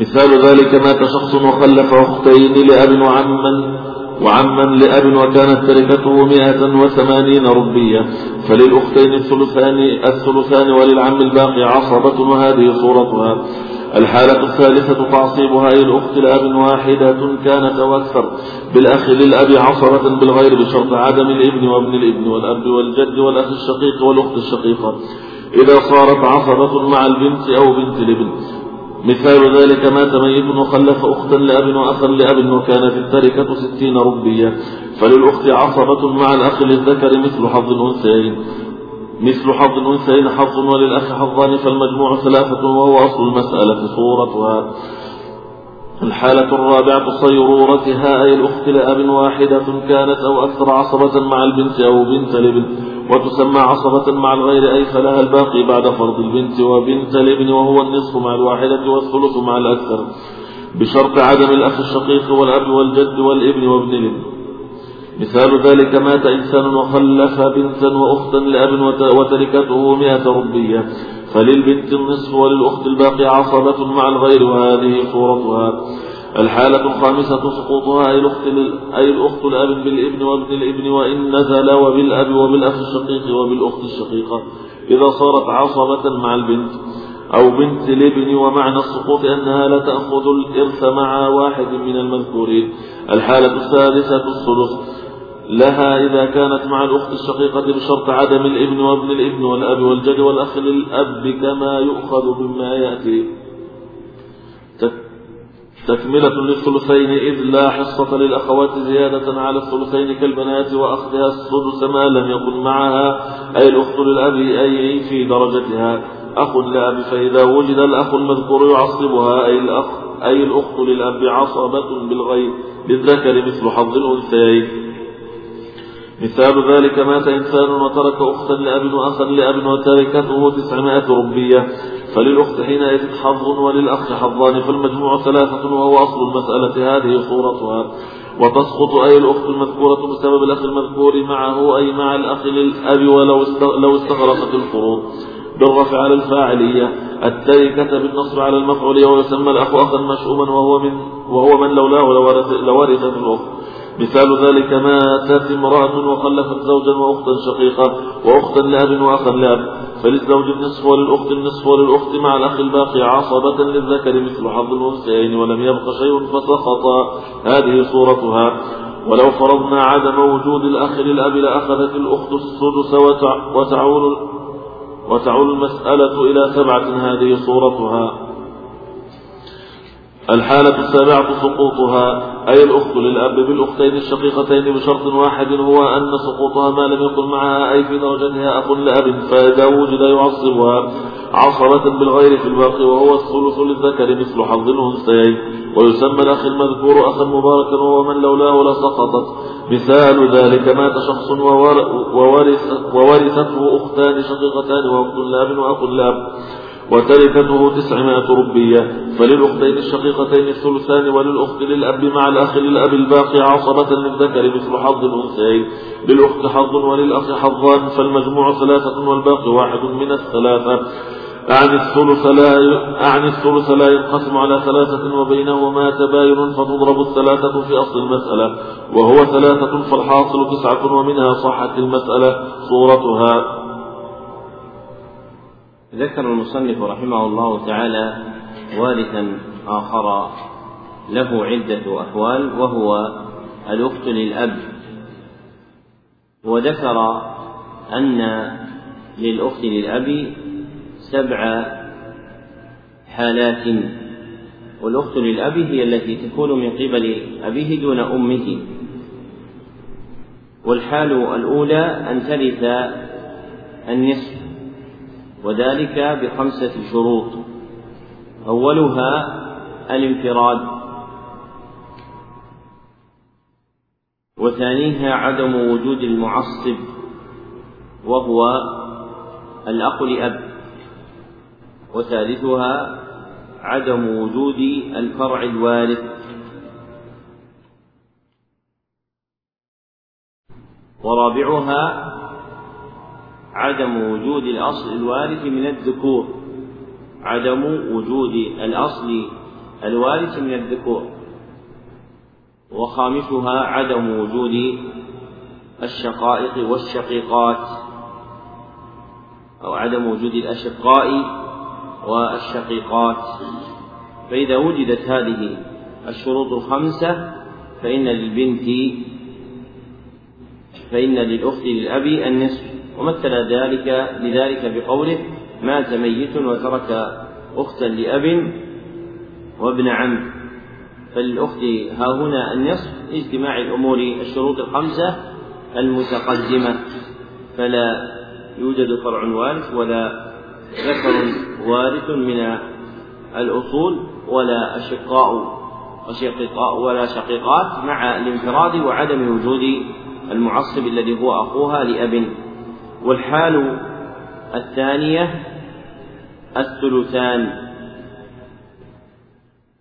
مثال ذلك مات شخص وخلف أختين لأب وعما وعما لأب وكانت تركته مئة وثمانين ربية. فللأختين الثلثان الثلثان وللعم الباقي عصبة وهذه صورتها. الحالة الثالثة تعصيبها أي الأخت لأب واحدة كانت أو أكثر بالأخ للأب عصبة بالغير بشرط عدم الإبن وابن الإبن والأب والجد والأخ الشقيق والأخت الشقيقة. إذا صارت عصبة مع البنت أو بنت الإبن. مثال ذلك مات ميت وخلف أختا لأب وأخا لأب وكان في التركة ستين ربية. فللأخت عصبة مع الأخ للذكر مثل حظ الأنثيين. مثل حظ الأنثيين حظ وللأخ حظان فالمجموع ثلاثة وهو أصل المسألة صورتها. الحالة الرابعة صيرورتها أي الأخت لأب واحدة كانت أو أكثر عصبة مع البنت أو بنت لابن وتسمى عصبة مع الغير أي فلها الباقي بعد فرض البنت وبنت الابن وهو النصف مع الواحدة والثلث مع الأكثر بشرط عدم الأخ الشقيق والأب والجد والابن وابن الابن مثال ذلك مات إنسان وخلف بنتا وأختا لأب وتركته مئة ربية فللبنت النصف وللأخت الباقي عصبة مع الغير وهذه صورتها. الحالة الخامسة سقوطها أي الأخت أي الأخت الأب بالإبن وابن الإبن وإن نزل وبالأب وبالأخ الشقيق وبالأخت الشقيقة. إذا صارت عصبة مع البنت أو بنت الإبن ومعنى السقوط أنها لا تأخذ الإرث مع واحد من المذكورين. الحالة السادسة الثلث. لها إذا كانت مع الأخت الشقيقة بشرط عدم الإبن وابن الإبن والأب والجد والأخ للأب كما يؤخذ مما يأتي. تكملة للثلثين إذ لا حصة للأخوات زيادة على الثلثين كالبنات وأخذها السدس ما لم يكن معها أي الأخت للأب أي في درجتها. أخ لأب فإذا وجد الأخ المذكور يعصبها أي الأخ أي الأخت للأب عصبة بالغير للذكر مثل حظ الأنثيين. مثال ذلك مات إنسان وترك أختا لأب وأخا لأب وتركته تسعمائة ربية. فللأخت حينئذ حظ وللأخ حظان فالمجموع ثلاثة وهو أصل المسألة. هذه صورتها. وتسقط أي الأخت المذكورة بسبب الأخ المذكور معه أي مع الأخ للأب ولو لو استغرقت الفروض بالرفع على الفاعلية. التركة بالنصب على المفعول ويسمى الأخ أخا مشؤوما وهو من وهو من لولاه لورثت الأخت. مثال ذلك ماتت امرأة وخلفت زوجا وأختا شقيقة وأختا لأب وأخا لأب فللزوج النصف وللأخت النصف وللأخت مع الأخ الباقي عصبة للذكر مثل حظ الأنثيين ولم يبق شيء فسقط هذه صورتها. ولو فرضنا عدم وجود الأخ للأب لأخذت الأخت السدس وتعول وتعول المسألة إلى سبعة. هذه صورتها. الحالة السابعة سقوطها أي الأخت للأب بالأختين الشقيقتين بشرط واحد هو أن سقوطها ما لم يكن معها أي في درجتها أخ لأب فإذا وجد يعصبها عصبة بالغير في الباقي وهو الثلث للذكر مثل حظ الأنثيين. ويسمى الأخ المذكور أخا مباركا وهو من لولاه لسقطت مثال ذلك مات شخص وورث وورثته أختان شقيقتان وأخت لأب وأخ لأب. وتركته تسعمائة ربية فللأختين الشقيقتين الثلثان وللأخت للأب مع الأخ للأب الباقي عصبة للذكر مثل حظ الأنثيين. للأخت حظ وللأخ حظان فالمجموع ثلاثة والباقي واحد من الثلاثة. أعني الثلث لا أعني الثلث لا ينقسم على ثلاثة وبينهما تباين فتضرب الثلاثة في أصل المسألة. وهو ثلاثة فالحاصل تسعة ومنها صحت المسألة. صورتها ذكر المصنف رحمه الله تعالى وارثا آخر له عدة أحوال وهو الأخت للأب. وذكر أن للأخت للأب سبع حالات. والأخت للأب هي التي تكون من قبل أبيه دون أمه. والحال الأولى أن ترث النصف. وذلك بخمسة شروط. أولها الانفراد. وثانيها عدم وجود المعصب. وهو الأخ لأب. وثالثها عدم وجود الفرع الوارث. ورابعها عدم وجود الأصل الوارث من الذكور. عدم وجود الأصل الوارث من الذكور. وخامسها عدم وجود الشقائق والشقيقات. أو عدم وجود الأشقاء والشقيقات. فإذا وجدت هذه الشروط الخمسة فإن للبنت فإن للأخت للأب النصف. ومثل ذلك لذلك بقوله مات ميت وترك أختا لأب وابن عم. فللأخت ها هنا النصف لاجتماع الأمور الشروط الخمسة المتقدمة. فلا يوجد فرع وارث ولا ذكر وارث من الأصول ولا أشقاء وشقيقاء ولا شقيقات مع الانفراد وعدم وجود المعصب الذي هو أخوها لأب. والحال الثانية الثلثان.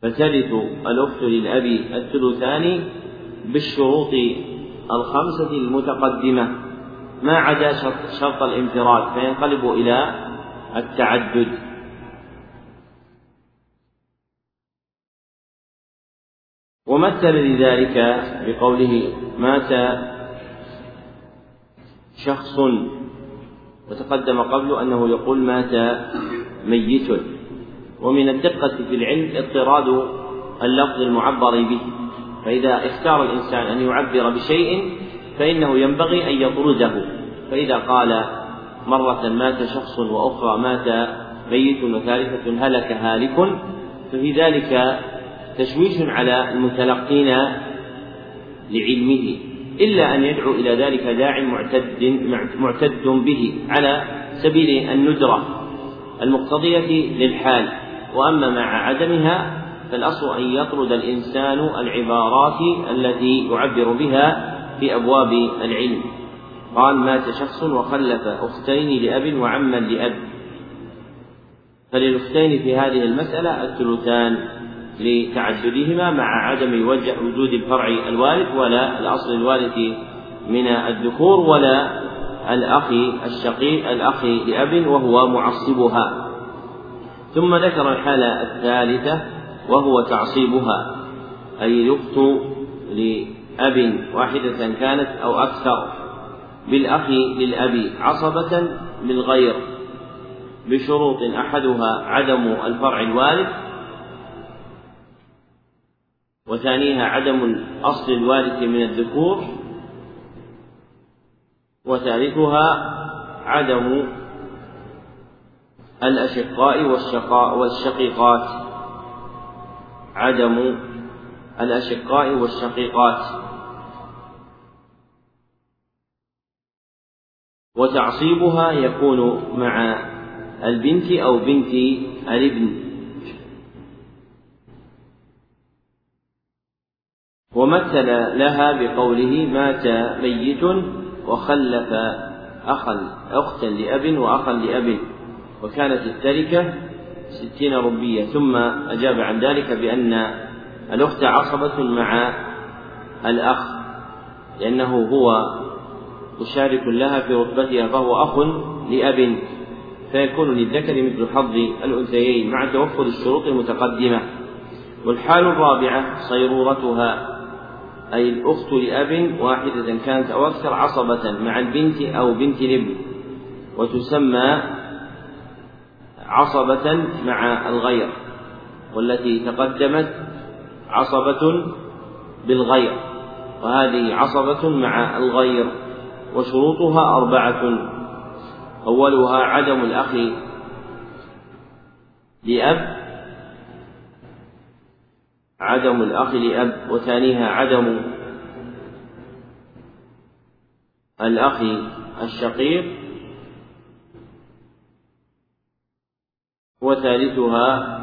فترث الأخت للأب الثلثان بالشروط الخمسة المتقدمة. ما عدا شرط الانفراد فينقلب إلى التعدد. ومثل لذلك بقوله مات شخص وتقدم قبل أنه يقول مات ميت. ومن الدقة في العلم اضطراد اللفظ المعبر به. فإذا اختار الإنسان أن يعبر بشيء فإنه ينبغي أن يطرده. فإذا قال مرة مات شخص وأخرى مات ميت وثالثة هلك هالك ففي ذلك تشويش على المتلقين لعلمه. إلا أن يدعو إلى ذلك داع معتد معتد به على سبيل الندرة المقتضية للحال. وأما مع عدمها فالأصل أن يطرد الإنسان العبارات التي يعبر بها في أبواب العلم. قال مات شخص وخلف أختين لأب وعما لأب. فللأختين في هذه المسألة الثلثان. لتعددهما مع عدم وجود الفرع الوارث ولا الأصل الوارث من الذكور ولا الأخ الشقيق الأخ لأب وهو معصبها. ثم ذكر الحالة الثالثة وهو تعصيبها أي الأخت لأب واحدة كانت أو أكثر بالأخ للأب عصبة بالغير بشروط أحدها عدم الفرع الوارث وثانيها عدم الأصل الوارث من الذكور وثالثها عدم الأشقاء والشقاء والشقيقات. عدم الأشقاء والشقيقات. وتعصيبها يكون مع البنت أو بنت الابن. ومثل لها بقوله مات ميت وخلف أخا أختا لأب وأخا لأب. وكانت التركة ستين ربية ثم أجاب عن ذلك بأن الأخت عصبة مع الأخ لأنه هو مشارك لها في رتبتها فهو أخ لأب. فيكون للذكر مثل حظ الأنثيين مع توفر الشروط المتقدمة. والحال الرابعة صيرورتها. أي الأخت لأب واحدة كانت أو أكثر عصبة مع البنت أو بنت الابن وتسمى عصبة مع الغير والتي تقدمت عصبة بالغير وهذه عصبة مع الغير وشروطها أربعة. أولها عدم الأخ لأب عدم الأخ لأب وثانيها عدم الأخ الشقيق وثالثها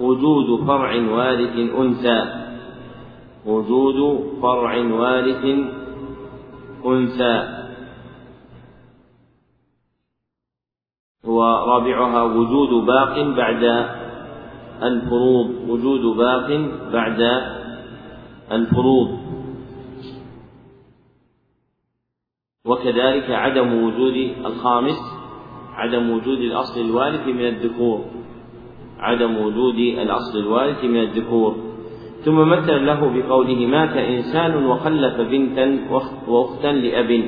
وجود فرع وارث أنثى. وجود فرع وارث أنثى. ورابعها وجود باق بعد الفروض وجود باق بعد الفروض. وكذلك عدم وجود الخامس عدم وجود الأصل الوارث من الذكور. عدم وجود الأصل الوارث من الذكور. ثم مثل له بقوله مات إنسان وخلف بنتا وأختا لأب.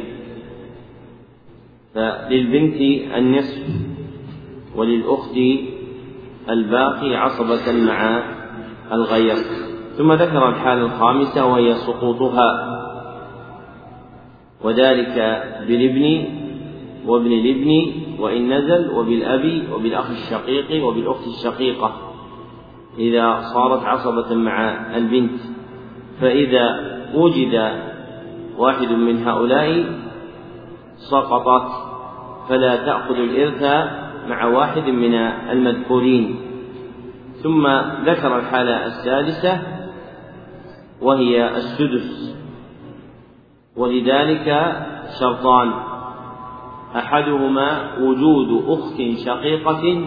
فللبنت النصف وللأخت الباقي عصبة مع الغير. ثم ذكر الحالة الخامسة وهي سقوطها وذلك بالابن وابن الابن وإن نزل وبالأب وبالأخ الشقيق وبالأخت الشقيقة. إذا صارت عصبة مع البنت فإذا وجد واحد من هؤلاء سقطت فلا تأخذ الإرث مع واحد من المذكورين. ثم ذكر الحالة السادسة وهي السدس. ولذلك شرطان. أحدهما وجود أخت شقيقة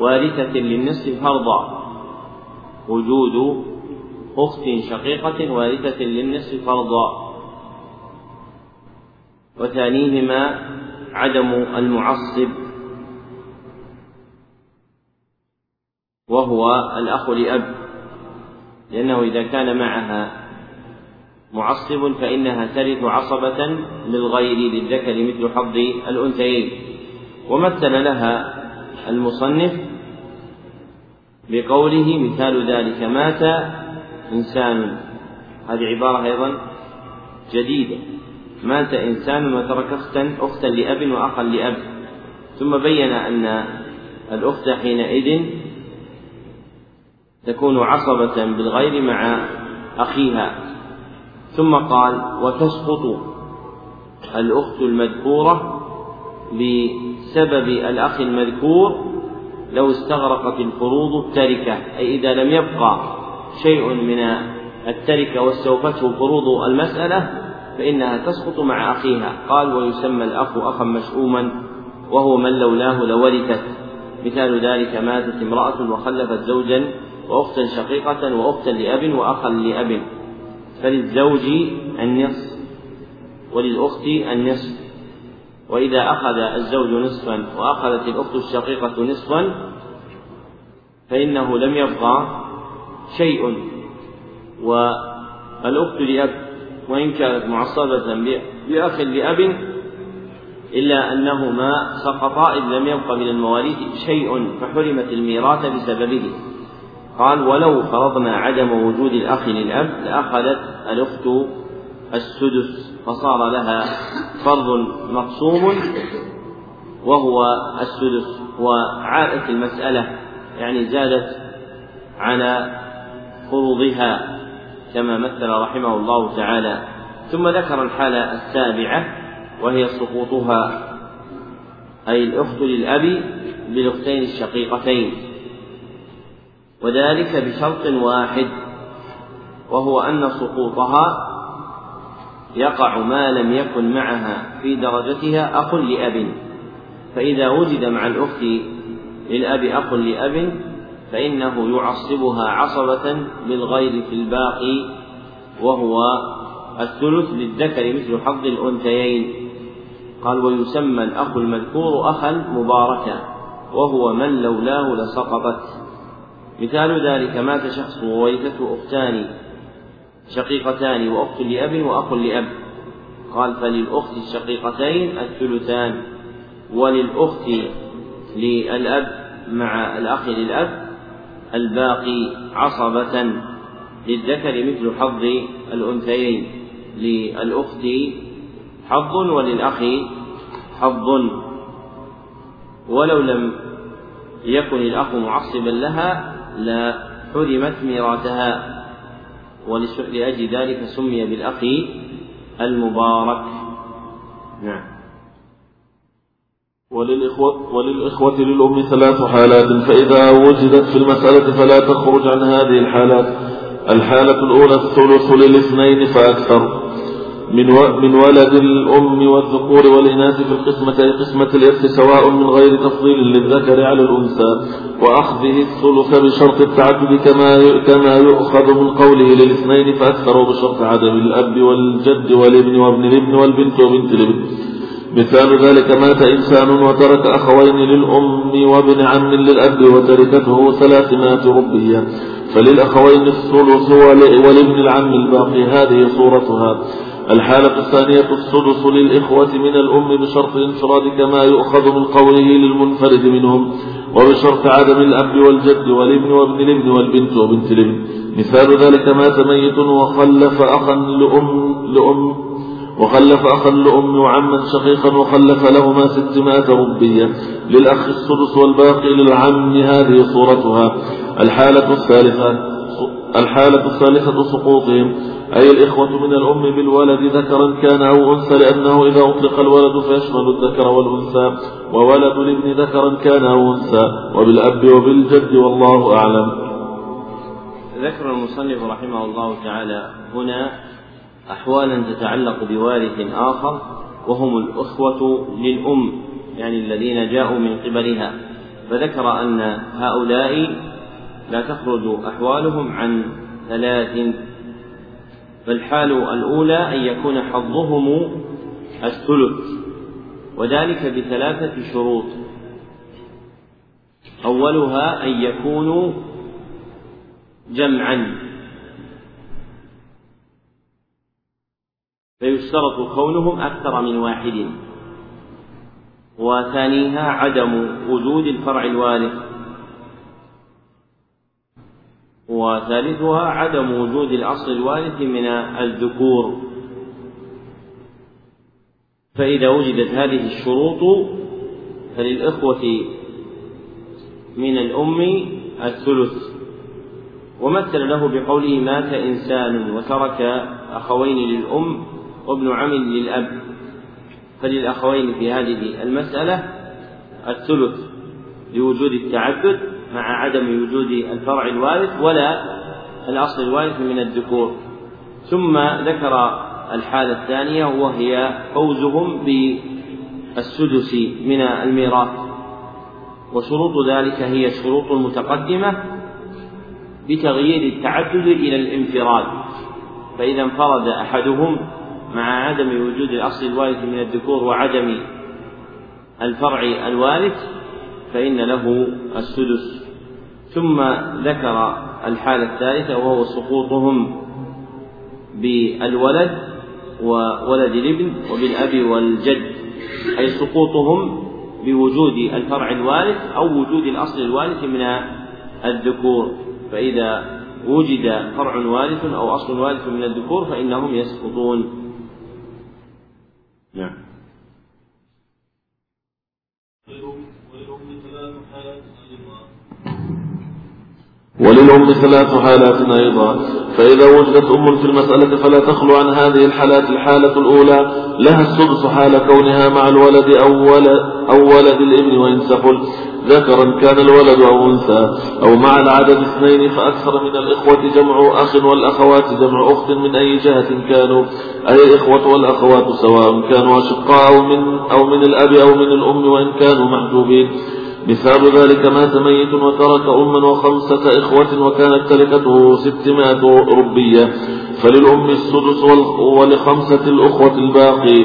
وارثة للنصف فرضا. وجود أخت شقيقة وارثة للنصف فرضا. وثانيهما عدم المعصب. وهو الأخ لأب. لأنه إذا كان معها معصب فإنها ترث عصبة للغير للذكر مثل حظ الأنثيين. ومثل لها المصنف بقوله مثال ذلك مات إنسان. هذه عبارة أيضا جديدة. مات إنسان وترك أختا أختا لأب وأخا لأب. ثم بين أن الأخت حينئذ تكون عصبة بالغير مع أخيها. ثم قال وتسقط الأخت المذكورة بسبب الأخ المذكور لو استغرقت الفروض التركة. أي إذا لم يبقى شيء من التركة واستوفته فروض المسألة فإنها تسقط مع أخيها. قال ويسمى الأخ أخا مشؤوما وهو من لولاه لورثت مثال ذلك ماتت امرأة وخلفت زوجا وأختا شقيقة وأختا لأب وأخا لأب فللزوج النصف وللأخت النصف وإذا أخذ الزوج نصفا وأخذت الأخت الشقيقة نصفا فإنه لم يبقى شيء. والأخت لأب وإن كانت معصبة بأخ لأب إلا أنهما سقطا إذ لم يبق من المواريث شيء فحرمت الميراث بسببه. قال ولو فرضنا عدم وجود الأخ للأب لأخذت الأخت السدس فصار لها فرض مقسوم وهو السدس وعادت المسألة يعني زادت على فروضها كما مثل رحمه الله تعالى. ثم ذكر الحالة السابعة وهي سقوطها أي الأخت للأب بالأختين الشقيقتين. وذلك بشرط واحد وهو أن سقوطها يقع ما لم يكن معها في درجتها أخ لأب. فإذا وجد مع الأخت للأب أخ لأب فإنه يعصبها عصبة بالغير في الباقي وهو الثلث للذكر مثل حظ الأنثيين. قال ويسمى الأخ المذكور أخا مباركا وهو من لولاه لسقطت. مثال ذلك مات شخص وورثته أختان شقيقتان وأخت لأب وأخ لأب. قال فللأخت الشقيقتين الثلثان وللأخت للأب مع الأخ للأب الباقي عصبة للذكر مثل حظ الأنثيين. للأخت حظ وللأخ حظ. ولو لم يكن الأخ معصبا لها لحرمت ميراثها ولأجل ذلك سمي بالأخ المبارك. نعم. وللإخوة, وللإخوة للأم ثلاث حالات فإذا وجدت في المسألة فلا تخرج عن هذه الحالات. الحالة الأولى الثلث للاثنين فأكثر. من من ولد الأم والذكور والإناث في القسمة أي قسمة الإرث سواء من غير تفضيل للذكر على الأنثى. وأخذه الثلث بشرط التعدد كما كما يؤخذ من قوله للاثنين فأكثر بشرط عدم الأب والجد والابن وابن الابن والبنت وبنت الابن. مثال ذلك مات إنسان وترك أخوين للأم وابن عم للأب وتركته ثلاثمائة ربية. فللأخوين الثلث ولابن العم الباقي هذه صورتها. الحالة الثانية السدس للإخوة من الأم بشرط الانفراد كما يؤخذ من قوله للمنفرد منهم وبشرط عدم الأب والجد والابن وابن الابن والبنت وبنت الابن. مثال ذلك مات ميت وخلف أخا لأم, لأم وخلف أخا لأم وعما شقيقا وخلف لهما ستمائة ربية. للأخ السدس والباقي للعم هذه صورتها. الحالة الثالثة الحالة الثالثة سقوطهم أي الإخوة من الأم بالولد ذكرا كان أو أنثى لأنه إذا أطلق الولد فيشمل الذكر والأنثى وولد الابن ذكرا كان أو أنثى وبالأب وبالجد والله أعلم. ذكر المصنف رحمه الله تعالى هنا أحوالا تتعلق بوارث آخر وهم الأخوة للأم يعني الذين جاءوا من قبلها. فذكر أن هؤلاء لا تخرج أحوالهم عن ثلاث. فالحال الأولى أن يكون حظهم الثلث وذلك بثلاثة شروط. أولها أن يكونوا جمعا. فيشترط كونهم أكثر من واحد. وثانيها عدم وجود الفرع الوارث. وثالثها عدم وجود الأصل الوارث من الذكور. فإذا وجدت هذه الشروط فللإخوة من الأم الثلث. ومثل له بقوله مات إنسان وترك أخوين للأم وابن عم للأب. فللأخوين في هذه المسألة الثلث لوجود التعدد مع عدم وجود الفرع الوارث ولا الأصل الوارث من الذكور. ثم ذكر الحالة الثانية وهي فوزهم بالسدس من الميراث. وشروط ذلك هي الشروط المتقدمة بتغيير التعدد إلى الانفراد. فإذا انفرد أحدهم مع عدم وجود الأصل الوارث من الذكور وعدم الفرع الوارث فإن له السدس. ثم ذكر الحالة الثالثة وهو سقوطهم بالولد وولد الابن وبالأب والجد أي سقوطهم بوجود الفرع الوارث أو وجود الأصل الوارث من الذكور. فإذا وجد فرع وارث أو أصل وارث من الذكور فإنهم يسقطون. نعم. وللأم ثلاث حالات أيضا. فإذا وجدت أم في المسألة فلا تخلو عن هذه الحالات. الحالة الأولى لها السدس حال كونها مع الولد أو ولد, أو ولد الابن وإن سفل ذكرا كان الولد أو أنثى. أو مع العدد اثنين فأكثر من الإخوة جمع أخ والأخوات جمع أخت من أي جهة كانوا. أي الإخوة والأخوات سواء كانوا أشقاء أو من, أو من الأب أو من الأم وإن كانوا محجوبين. مثال ذلك مات ميت وترك أما وخمسة إخوة وكانت تركته ستمائة ربية. فللأم السدس ولخمسة الأخوة الباقي.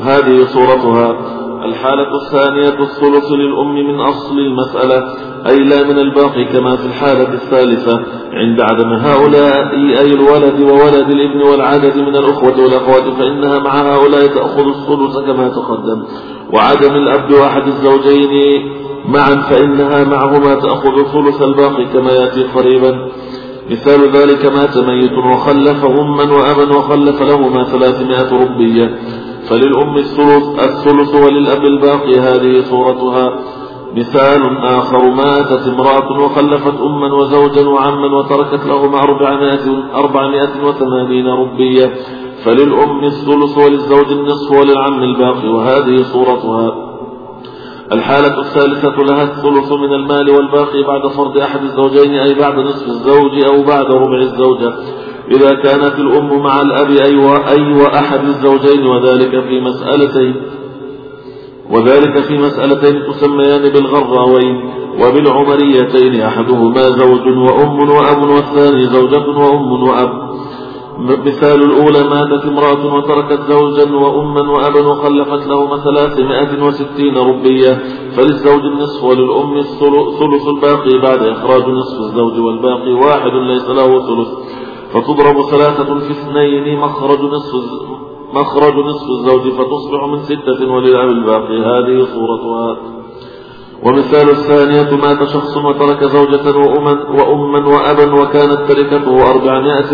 هذه صورتها. الحالة الثانية الثلث للأم من أصل المسألة أي لا من الباقي كما في الحالة الثالثة. عند عدم هؤلاء أي الولد وولد الابن والعدد من الأخوة والأخوات فإنها مع هؤلاء تأخذ الثلث كما تقدم. وعدم الأب وأحد الزوجين معا فإنها معهما تأخذ ثلث الباقي كما يأتي قريبا. مثال ذلك مات ميت وخلف أما وأبا وخلف لهما ثلاثمائة ربية. فللأم الثلث الثلث وللأب الباقي هذه صورتها. مثال آخر ماتت امرأة وخلفت أما وزوجا وعما وتركت لهما أربعمائة, وثمانين ربية فللأم الثلث وللزوج النصف وللعم الباقي. وهذه صورتها. الحالة الثالثة لها الثلث من المال والباقي بعد فرض أحد الزوجين أي بعد نصف الزوج أو بعد ربع الزوجة. إذا كانت الأم مع الأب أي أي وأحد الزوجين وذلك في مسألتين. وذلك في مسألتين تسميان بالغراوين وبالعمريتين أحدهما زوج وأم وأب والثاني زوجة وأم وأب. مثال الأولى ماتت امرأة وتركت زوجا وأما وأبا وخلفت لهما ثلاثمائة وستين ربية. فللزوج النصف وللأم الثلث الباقي بعد إخراج نصف الزوج والباقي واحد ليس له ثلث. فتضرب ثلاثة في اثنين مخرج نصف مخرج نصف الزوج فتصبح من ستة وللأب الباقي. هذه صورتها. ومثال الثانية مات شخص وترك زوجة وأما, وأما وأبا وكانت تركته أربعمائة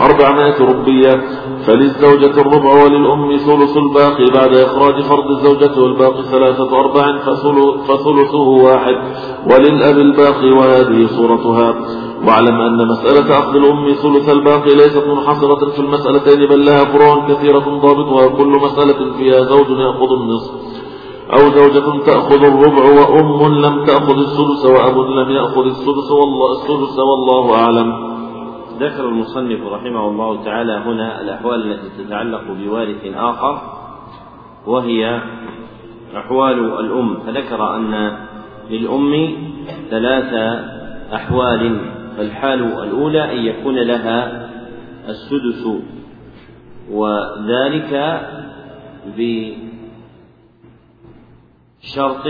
أربعمائة ربية فللزوجة الربع وللأم ثلث الباقي. بعد إخراج فرض الزوجة والباقي ثلاثة أرباع فثلثه واحد. وللأب الباقي. وهذه صورتها. واعلم أن مسألة أخذ الأم ثلث الباقي ليست منحصرة في المسألتين بل لها فروع كثيرة ضابطها كل مسألة فيها زوج يأخذ النصف. أو زوجة تأخذ الربع وأم لم تأخذ السدس وأب لم يأخذ السدس والله, السدس والله أعلم. ذكر المصنف رحمه الله تعالى هنا الأحوال التي تتعلق بوارث آخر وهي أحوال الأم. فذكر أن للأم ثلاث أحوال فالحال الأولى أن يكون لها السدس وذلك بشرط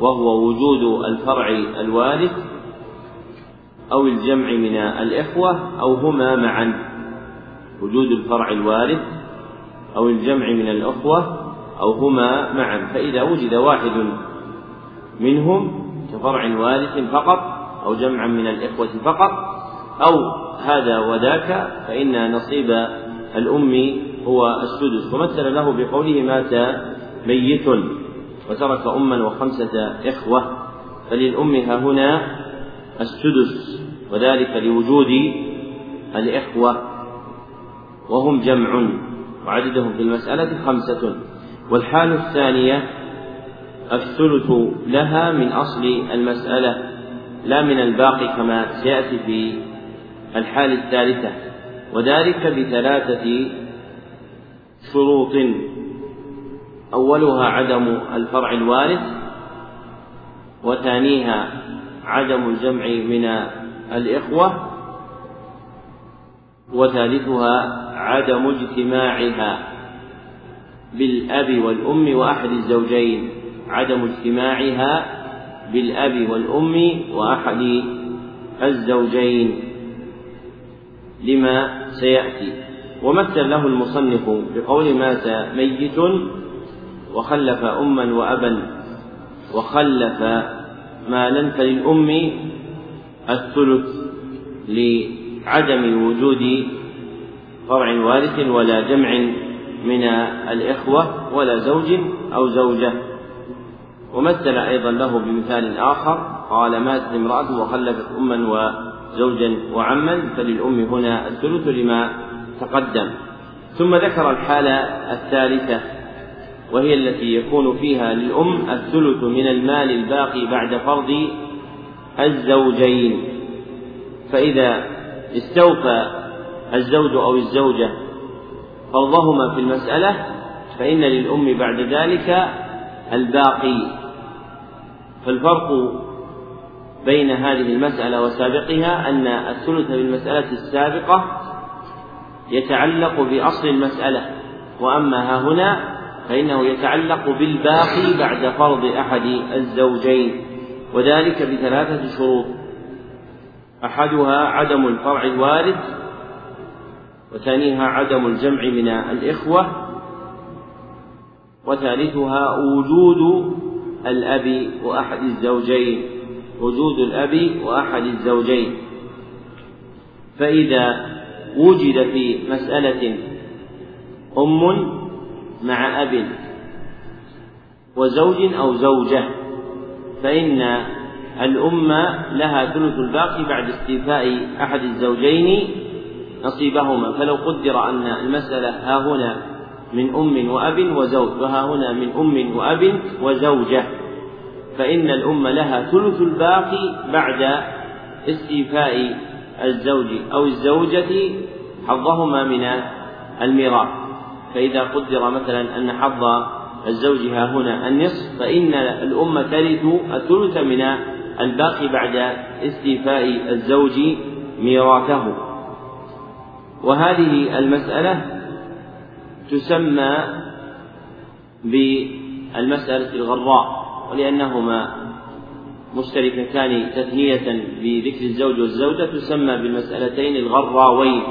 وهو وجود الفرع الوارث أو الجمع من الإخوة أو هما معا وجود الفرع الوارث أو الجمع من الأخوة أو هما معا. فإذا وجد واحد منهم كفرع وارث فقط أو جمعا من الإخوة فقط أو هذا وذاك فإن نصيب الأم هو السدس. ومثل له بقوله مات ميت وترك أما وخمسة إخوة فللأم ها هنا السدس وذلك لوجود الإخوة وهم جمع وعددهم في المسألة خمسة. والحال الثانية الثلث لها من أصل المسألة. لا من الباقي كما سيأتي في الحال الثالثة وذلك بثلاثة شروط. أولها عدم الفرع الوارث وثانيها عدم الجمع من الإخوة وثالثها عدم اجتماعها بالأب والأم وأحد الزوجين. عدم اجتماعها بالأب والأم وأحد الزوجين لما سيأتي. ومثل له المصنف بقول مات ميت وخلف أما وأبا وخلف مالا فللأم الثلث لعدم وجود فرع وارث ولا جمع من الإخوة ولا زوج أو زوجة. ومثل أيضا له بمثال آخر قال ماتت امرأة وخلفت أما وزوجا وعما فللأم هنا الثلث لما تقدم. ثم ذكر الحالة الثالثة وهي التي يكون فيها للأم الثلث من المال الباقي بعد فرض الزوجين. فإذا استوفى الزوج أو الزوجة فرضهما في المسألة فإن للأم بعد ذلك الباقي. فالفرق بين هذه المسألة وسابقها أن الثلث في المسألة السابقة يتعلق بأصل المسألة وأما ها هنا فإنه يتعلق بالباقي بعد فرض أحد الزوجين وذلك بثلاثة شروط. أحدها عدم الفرع الوارث وثانيها عدم الجمع من الإخوة وثالثها وجود الأب وأحد الزوجين وجود الأب وأحد الزوجين. فإذا وجد في مسألة أم مع أب وزوج أو زوجة فإن الأم لها ثلث الباقي بعد استيفاء أحد الزوجين نصيبهما. فلو قدر أن المسألة ها هنا من أم وأب وزوج. وها هنا من أم وأب وزوجة. فإن الأم لها ثلث الباقي بعد استيفاء الزوج أو الزوجة حظهما من الميراث. فإذا قدر مثلا أن حظ الزوج ها هنا النصف فإن الأم ترث الثلث من الباقي بعد استيفاء الزوج ميراثه. وهذه المسألة تسمى بالمسألة الغراء ولأنهما مشتركتان تثنية بذكر الزوج والزوجة تسمى بالمسألتين الغراوين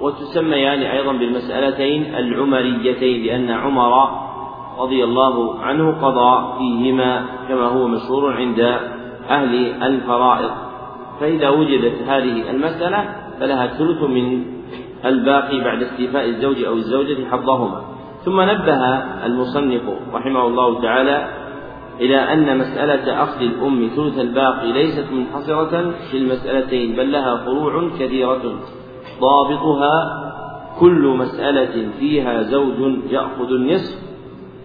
وتسميان أيضا بالمسألتين العمريتين لأن عمر رضي الله عنه قضى فيهما كما هو مشهور عند أهل الفرائض. فإذا وجدت هذه المسألة فلها الثلث من الباقي بعد استيفاء الزوج أو الزوجة حظهما ثم نبه المصنف رحمه الله تعالى إلى أن مسألة أخذ الأم ثلث الباقي ليست منحصرة في المسألتين بل لها فروع كثيرة. ضابطها كل مسألة فيها زوج يأخذ النصف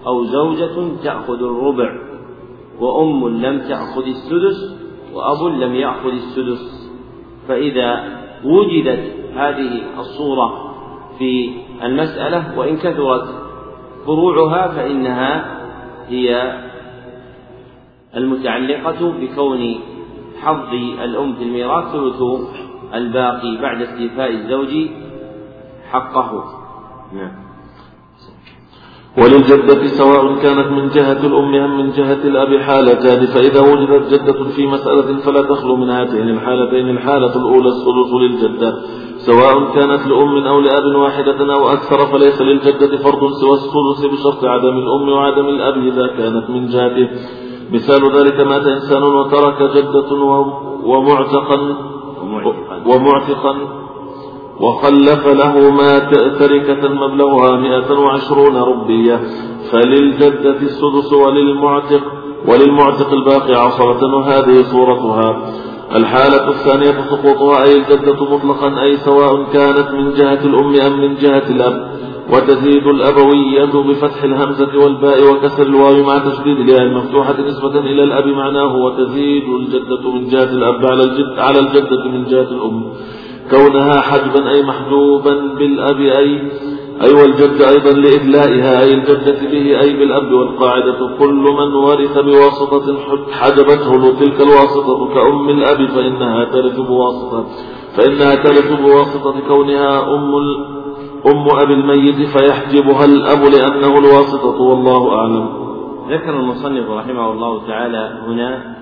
أو زوجة تأخذ الربع وأم لم تأخذ السدس وأب لم يأخذ السدس. فإذا وجدت هذه الصورة في المسألة وإن كثرت فروعها فإنها هي المتعلقة بكون حظ الأم في الميراث ثلث الباقي بعد استيفاء الزوج حقه. نعم. وللجدة سواء كانت من جهة الأم أم من جهة الأب حالتان فإذا وجدت جدة في مسألة فلا تخلو من هاتين الحالتين الحالة الأولى الثلث للجدة. سواء كانت لأم أو لأب واحدة أو أكثر فليس للجدة فرض سوى الثلث بشرط عدم الأم وعدم الأب إذا كانت من جهته. مثال ذلك مات إنسان وترك جدة ومعتقا. ومعتقا وخلف له ما تركة مبلغها مئة وعشرون ربية. فللجدة السدس وللمعتق وللمعتق الباقي عصرة. وهذه صورتها. الحالة الثانية سقوطها أي الجدة مطلقا أي سواء كانت من جهة الأم أم من جهة الأب. وتزيد الأبوية بفتح الهمزة والباء وكسر الواو مع تشديد الياء المفتوحة نسبة إلى الأب معناه. وتزيد الجدة من جهة الأب على الجد على الجدة من جهة الأم. كونها حجبا أي محجوبا بالأب أي أي والجد أيضا لإدلائها أي الجدة به أي بالأب والقاعدة كل من ورث بواسطة حجبته تلك الواسطة كأم الأب فإنها ترث بواسطة فإنها ترث بواسطة كونها أم أم أبي الميت فيحجبها الأب لأنه الواسطة والله أعلم. ذكر المصنف رحمه الله تعالى هنا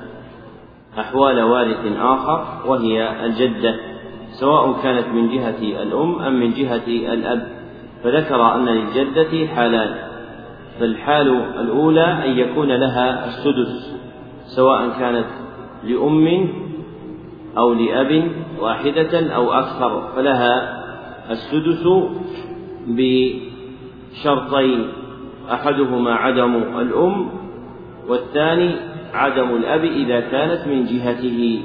أحوال وارث آخر وهي الجدة سواء كانت من جهة الأم أم من جهة الأب فذكر أن للجدة حالان فالحال الأولى أن يكون لها السدس سواء كانت لأم أو لأب واحدة أو أكثر فلها السدس بشرطين أحدهما عدم الأم والثاني عدم الأب إذا كانت من جهته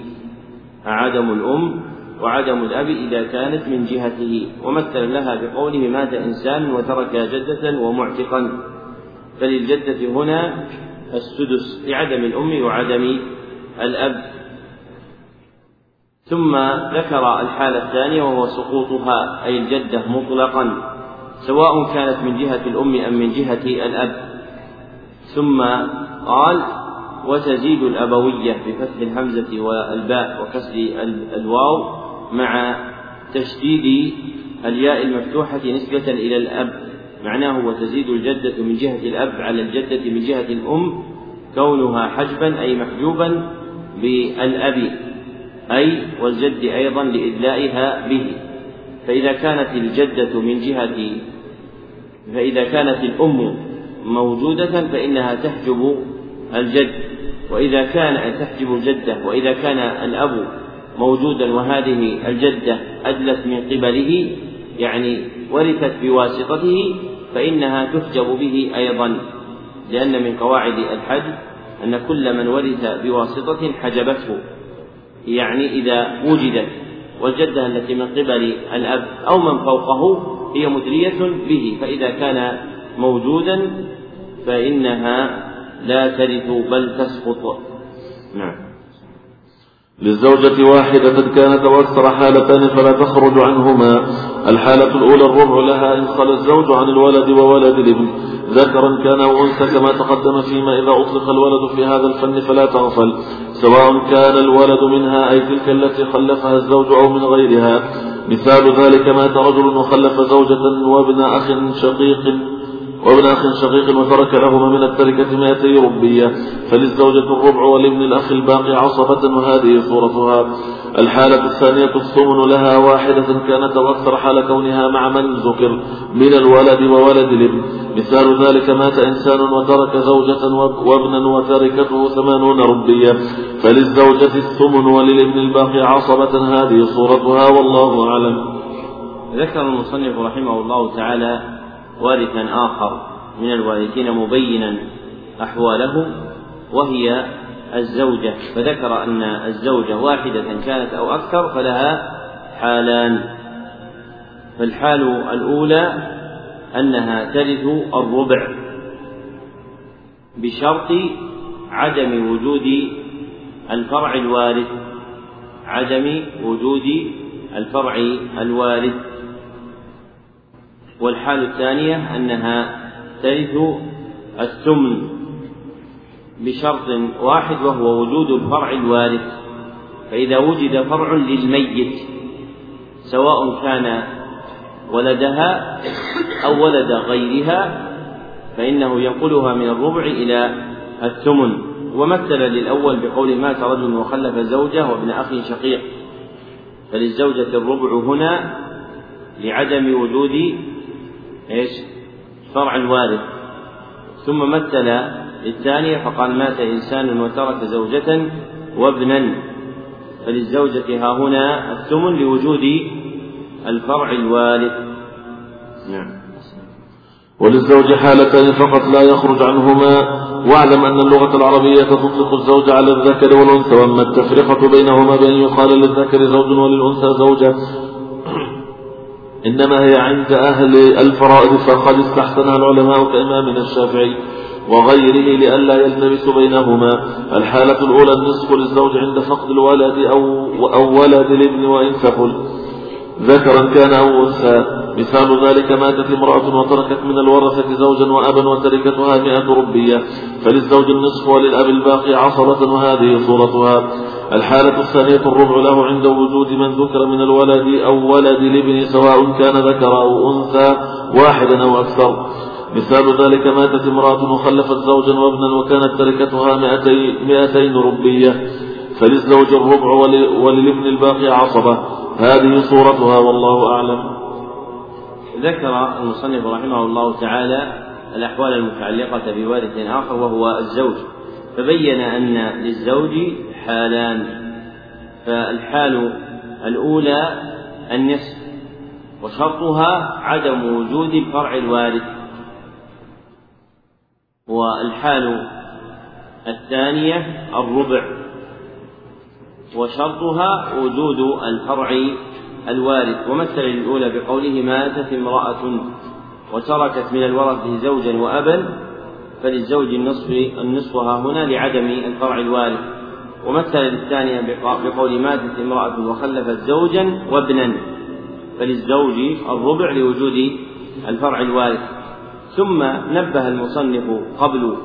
عدم الأم وعدم الأب إذا كانت من جهته ومثل لها بقوله مات إنسان وترك جدة ومعتقا. فللجدة هنا السدس لعدم الأم وعدم الأب. ثم ذكر الحالة الثانية وهو سقوطها أي الجدة مطلقا سواء كانت من جهة الأم أم من جهة الأب. ثم قال وتزيد الأبوية بفتح الهمزة والباء وكسر الواو مع تشديد الياء المفتوحة نسبة إلى الأب. معناه وتزيد الجدة من جهة الأب على الجدة من جهة الأم كونها حجبا أي محجوبا بالأب أي والجد أيضا لإدلائها به. فإذا كانت الجدة من جهة فإذا كانت الأم موجودة فإنها تحجب الجد. وإذا كان تحجب الجدة وإذا كان الأب موجودا وهذه الجدة أدلت من قبله يعني ورثت بواسطته فإنها تحجب به أيضا لأن من قواعد الحج أن كل من ورث بواسطة حجبته يعني إذا وجدت والجدة التي من قبل الأب أو من فوقه هي مدرية به فإذا كان موجودا فإنها لا ترث بل تسقط. نعم. للزوجة واحدة كانت أو أكثر حالتان فلا تخرج عنهما. الحالة الأولى الربع لها إن خل الزوج عن الولد وولد الابن. ذكرا كان أو أنثى كما تقدم فيما إذا أطلق الولد في هذا الفن فلا تغفل. سواء كان الولد منها أي تلك التي خلفها الزوج أو من غيرها. مثال ذلك مات رجل وخلف زوجة وابن أخ شقيق وابن أخ شقيق وترك لهما من التركة مائتي ربية. فللزوجة الربع ولابن الأخ الباقي عصبة وهذه صورتها. الحالة الثانية الثمن لها واحدة كانت أكثر حال كونها مع من ذكر من الولد وولد الابن. مثال ذلك مات إنسان وترك زوجة وابنا وتركته ثمانون ربية. فللزوجة الثمن وللابن الباقي عصبة هذه صورتها والله أعلم. ذكر المصنف رحمه الله تعالى وارثا آخر من الوارثين مبينا أحواله وهي الزوجة. فذكر أن الزوجة واحدة كانت أو أكثر فلها حالان. فالحال الأولى أنها ترث الربع بشرط عدم وجود الفرع الوارث. عدم وجود الفرع الوارث. والحال الثانية أنها ترث الثمن بشرط واحد وهو وجود الفرع الوارث فإذا وجد فرع للميت سواء كان ولدها أو ولد غيرها فإنه ينقلها من الربع إلى الثمن. ومثل للأول بقول مات رجل وخلف زوجة وابن أخ شقيق فللزوجة الربع هنا لعدم وجود إيش؟ فرع الوارث. ثم مثل الثانية فقال مات إنسان وترك زوجة وابنا. فللزوجة ها هنا الثمن لوجود الفرع الوارث. نعم. وللزوج حالتان فقط لا يخرج عنهما. واعلم أن اللغة العربية تطلق الزوج على الذكر والأنثى وأما التفرقة بينهما بأن يقال للذكر زوج وللأنثى زوجة. إنما هي عند أهل الفرائض فقد استحسنها العلماء كإمامنا الشافعي وغيره لئلا يلتبس بينهما. الحالة الأولى النصف للزوج عند فقد الولد أو, أو ولد الابن وإن ثقل ذكرا كان أو أنثى. مثال ذلك ماتت امرأة وتركت من الورثة زوجا وأبا وتركتها مئة ربية فللزوج النصف وللأب الباقي عصبة وهذه صورتها. الحالة الثانية الربع له عند وجود من ذكر من الولد أو ولد الابن سواء كان ذكر أو أنثى واحدا أو أكثر. مثال ذلك ماتت امرأة وخلفت زوجا وابنا وكانت تركتها مئتين ربية فللزوج الربع وللابن الباقي عصبة. هذه صورتها والله أعلم. ذكر المصنف رحمه الله تعالى الأحوال المتعلقة بوارث آخر وهو الزوج. فبين أن للزوج حالان فالحال الأولى النصف وشرطها عدم وجود الفرع الوارث. والحال الثانية الربع وشرطها وجود الفرع الوارث ومثل الأولى بقوله ماتت امرأة وتركت من الورثة زوجا وأبا فللزوج النصف النصف ها هنا لعدم الفرع الوارث. ومثل الثانية بقول ماتت امرأة وخلفت زوجا وابنا فللزوج الربع لوجود الفرع الوارث. ثم نبه المصنف قبل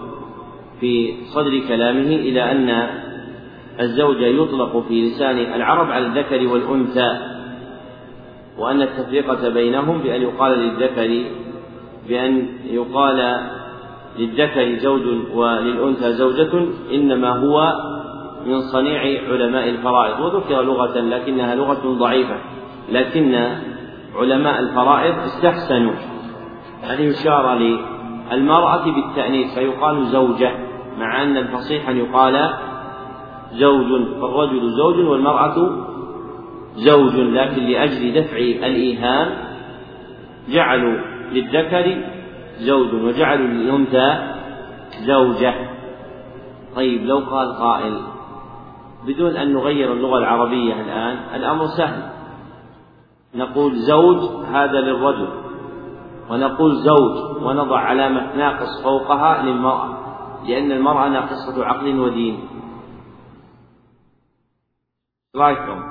في صدر كلامه إلى أن الزوج يطلق في لسان العرب على الذكر والأنثى. وأن التفرقة بينهم بأن يقال للذكر بأن يقال للذكر زوج وللأنثى زوجة إنما هو من صنيع علماء الفرائض. وذكر لغة لكنها لغة ضعيفة لكن علماء الفرائض استحسنوا. أن يشار للمرأة بالتأنيث فيقال زوجة مع أن الفصيح أن يقال زوج فالرجل زوج والمرأة زوج لكن لأجل دفع الإيهام جعلوا للذكر زوج وجعلوا الأنثى زوجة. طيب لو قال قائل بدون أن نغير اللغة العربية الآن الأمر سهل. نقول زوج هذا للرجل ونقول زوج ونضع علامة ناقص فوقها للمرأة لأن المرأة ناقصة عقل ودين. رأيكم؟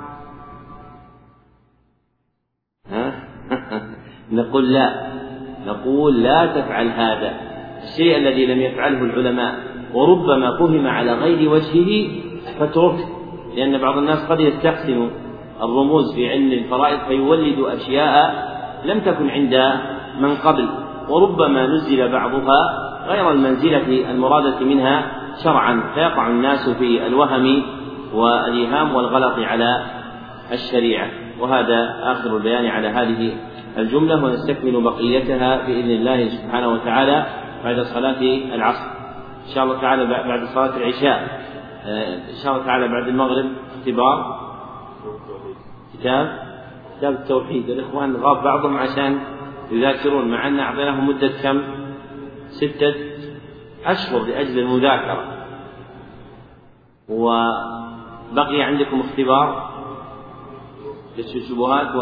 نقول لا. نقول لا تفعل هذا. الشيء الذي لم يفعله العلماء. وربما فهم على غير وجهه فاتركه لأن بعض الناس قد يستحسن الرموز في علم الفرائض فيولد أشياء لم تكن عند من قبل. وربما نزل بعضها غير المنزلة المرادة منها شرعا. فيقع الناس في الوهم والإيهام والغلط على الشريعة. وهذا آخر البيان على هذه الجملة ونستكمل بقيتها بإذن الله سبحانه وتعالى بعد صلاة العصر. إن شاء الله تعالى بعد صلاة العشاء. آه، إن شاء الله تعالى بعد المغرب. اختبار. كتاب. كتاب التوحيد. الإخوان غاب بعضهم عشان يذاكرون مع أن أعطيناهم مدة كم؟ ستة أشهر لأجل المذاكرة. وبقي عندكم اختبار كشف الشبهات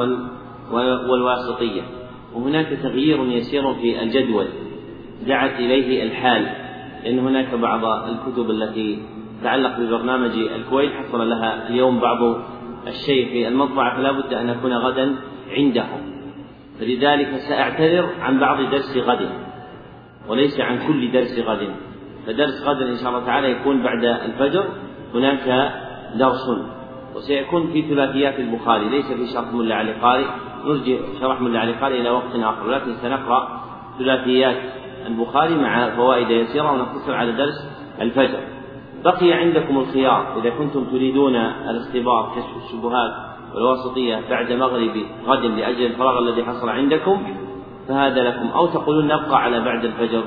والواسطية. وهناك تغيير يسير في الجدول. دعت إليه الحال. لأن هناك بعض الكتب التي تتعلق ببرنامج الكويت حصل لها اليوم بعض الشيء في المطبعة فلا بد أن أكون غدا عندهم. فلذلك سأعتذر عن بعض درس غد. وليس عن كل درس غد. فدرس غد إن شاء الله تعالى يكون بعد الفجر. هناك درس. وسيكون في ثلاثيات البخاري. ليس في شرح ملا علي قارئ. نرجع شرح ملا علي قارئ إلى وقت آخر. ولكن سنقرأ ثلاثيات البخاري مع فوائد يسيرة ونقتصر على درس الفجر. بقي عندكم الخيار. إذا كنتم تريدون الاختبار كشف الشبهات والوسطية بعد مغرب غد لأجل الفراغ الذي حصل عندكم فهذا لكم. أو تقولون نبقى على بعد الفجر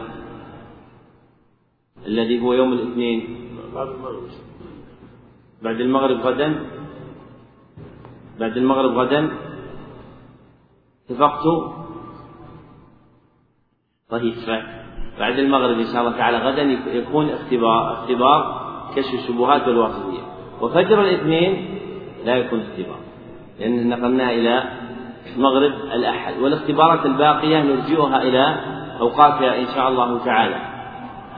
الذي هو يوم الاثنين. بعد المغرب غدا؟ بعد المغرب غدا اتفقتوا طيب بعد المغرب إن شاء الله تعالى غدا يكون اختبار اختبار كشف الشبهات والواسطية وفجر الاثنين لا يكون اختبار لأن نقلناها إلى مغرب الأحد والاختبارات الباقية نرجئها إلى أوقاتها إن شاء الله تعالى.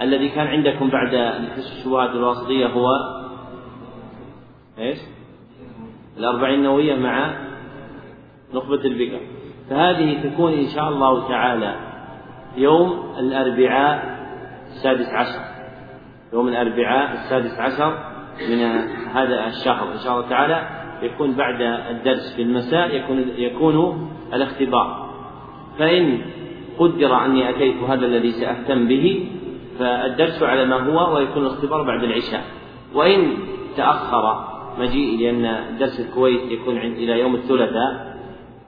الذي كان عندكم بعد كشف الشبهات الواسطية هو إيش؟ الأربعين النووية مع نخبة البقر فهذه تكون إن شاء الله تعالى يوم الأربعاء السادس عشر. يوم الأربعاء السادس عشر من هذا الشهر. إن شاء الله تعالى يكون بعد الدرس في المساء يكون يكون الاختبار. فإن قدر أني أتيت هذا الذي سأهتم به فالدرس على ما هو ويكون الاختبار بعد العشاء. وإن تأخر مجيئي لأن درس الكويت يكون عند إلى يوم الثلاثاء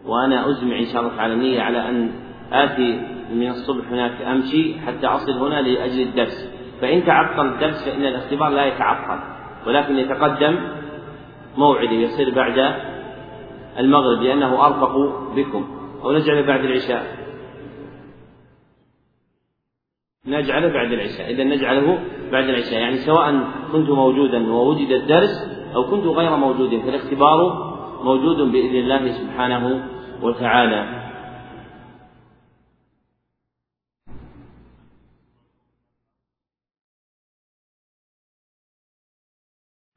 وأنا أزمع إن شاء الله تعالى نية على أن آتي من الصبح هناك أمشي حتى أصل هنا لأجل الدرس. فإن تعطل الدرس فإن الاختبار لا يتعطل ولكن يتقدم موعد يصير بعد المغرب لأنه أرفق بكم. أو نجعل بعد العشاء. نجعله بعد العشاء. إذا نجعله بعد العشاء. يعني سواء كنت موجودا ووجد الدرس أو كنت غير موجود فالاختبار موجود بإذن الله سبحانه وتعالى.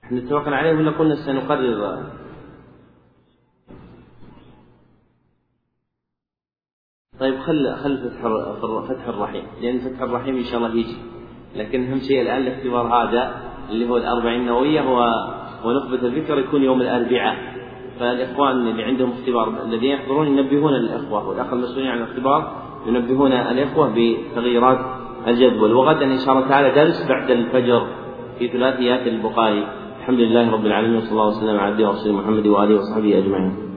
إحنا اتفقنا عليه ولا قلنا سنقرر؟ طيب خل خل فتح فتح الرحيم لأن فتح الرحيم إن شاء الله يجي. لكن أهم شيء الآن الاختبار هذا اللي هو الأربعين النووية هو ونخبة الفكر يكون يوم الأربعاء. فالإخوان اللي عندهم اختبار الذين يحضرون ينبهون الإخوة والأخ المسؤولين عن الاختبار ينبهون الإخوة بتغييرات الجدول. وغدا إن شاء الله تعالى درس بعد الفجر في ثلاثيات البخاري. الحمد لله رب العالمين وصلى الله وسلم على عبده ورسوله محمد وآله وصحبه أجمعين.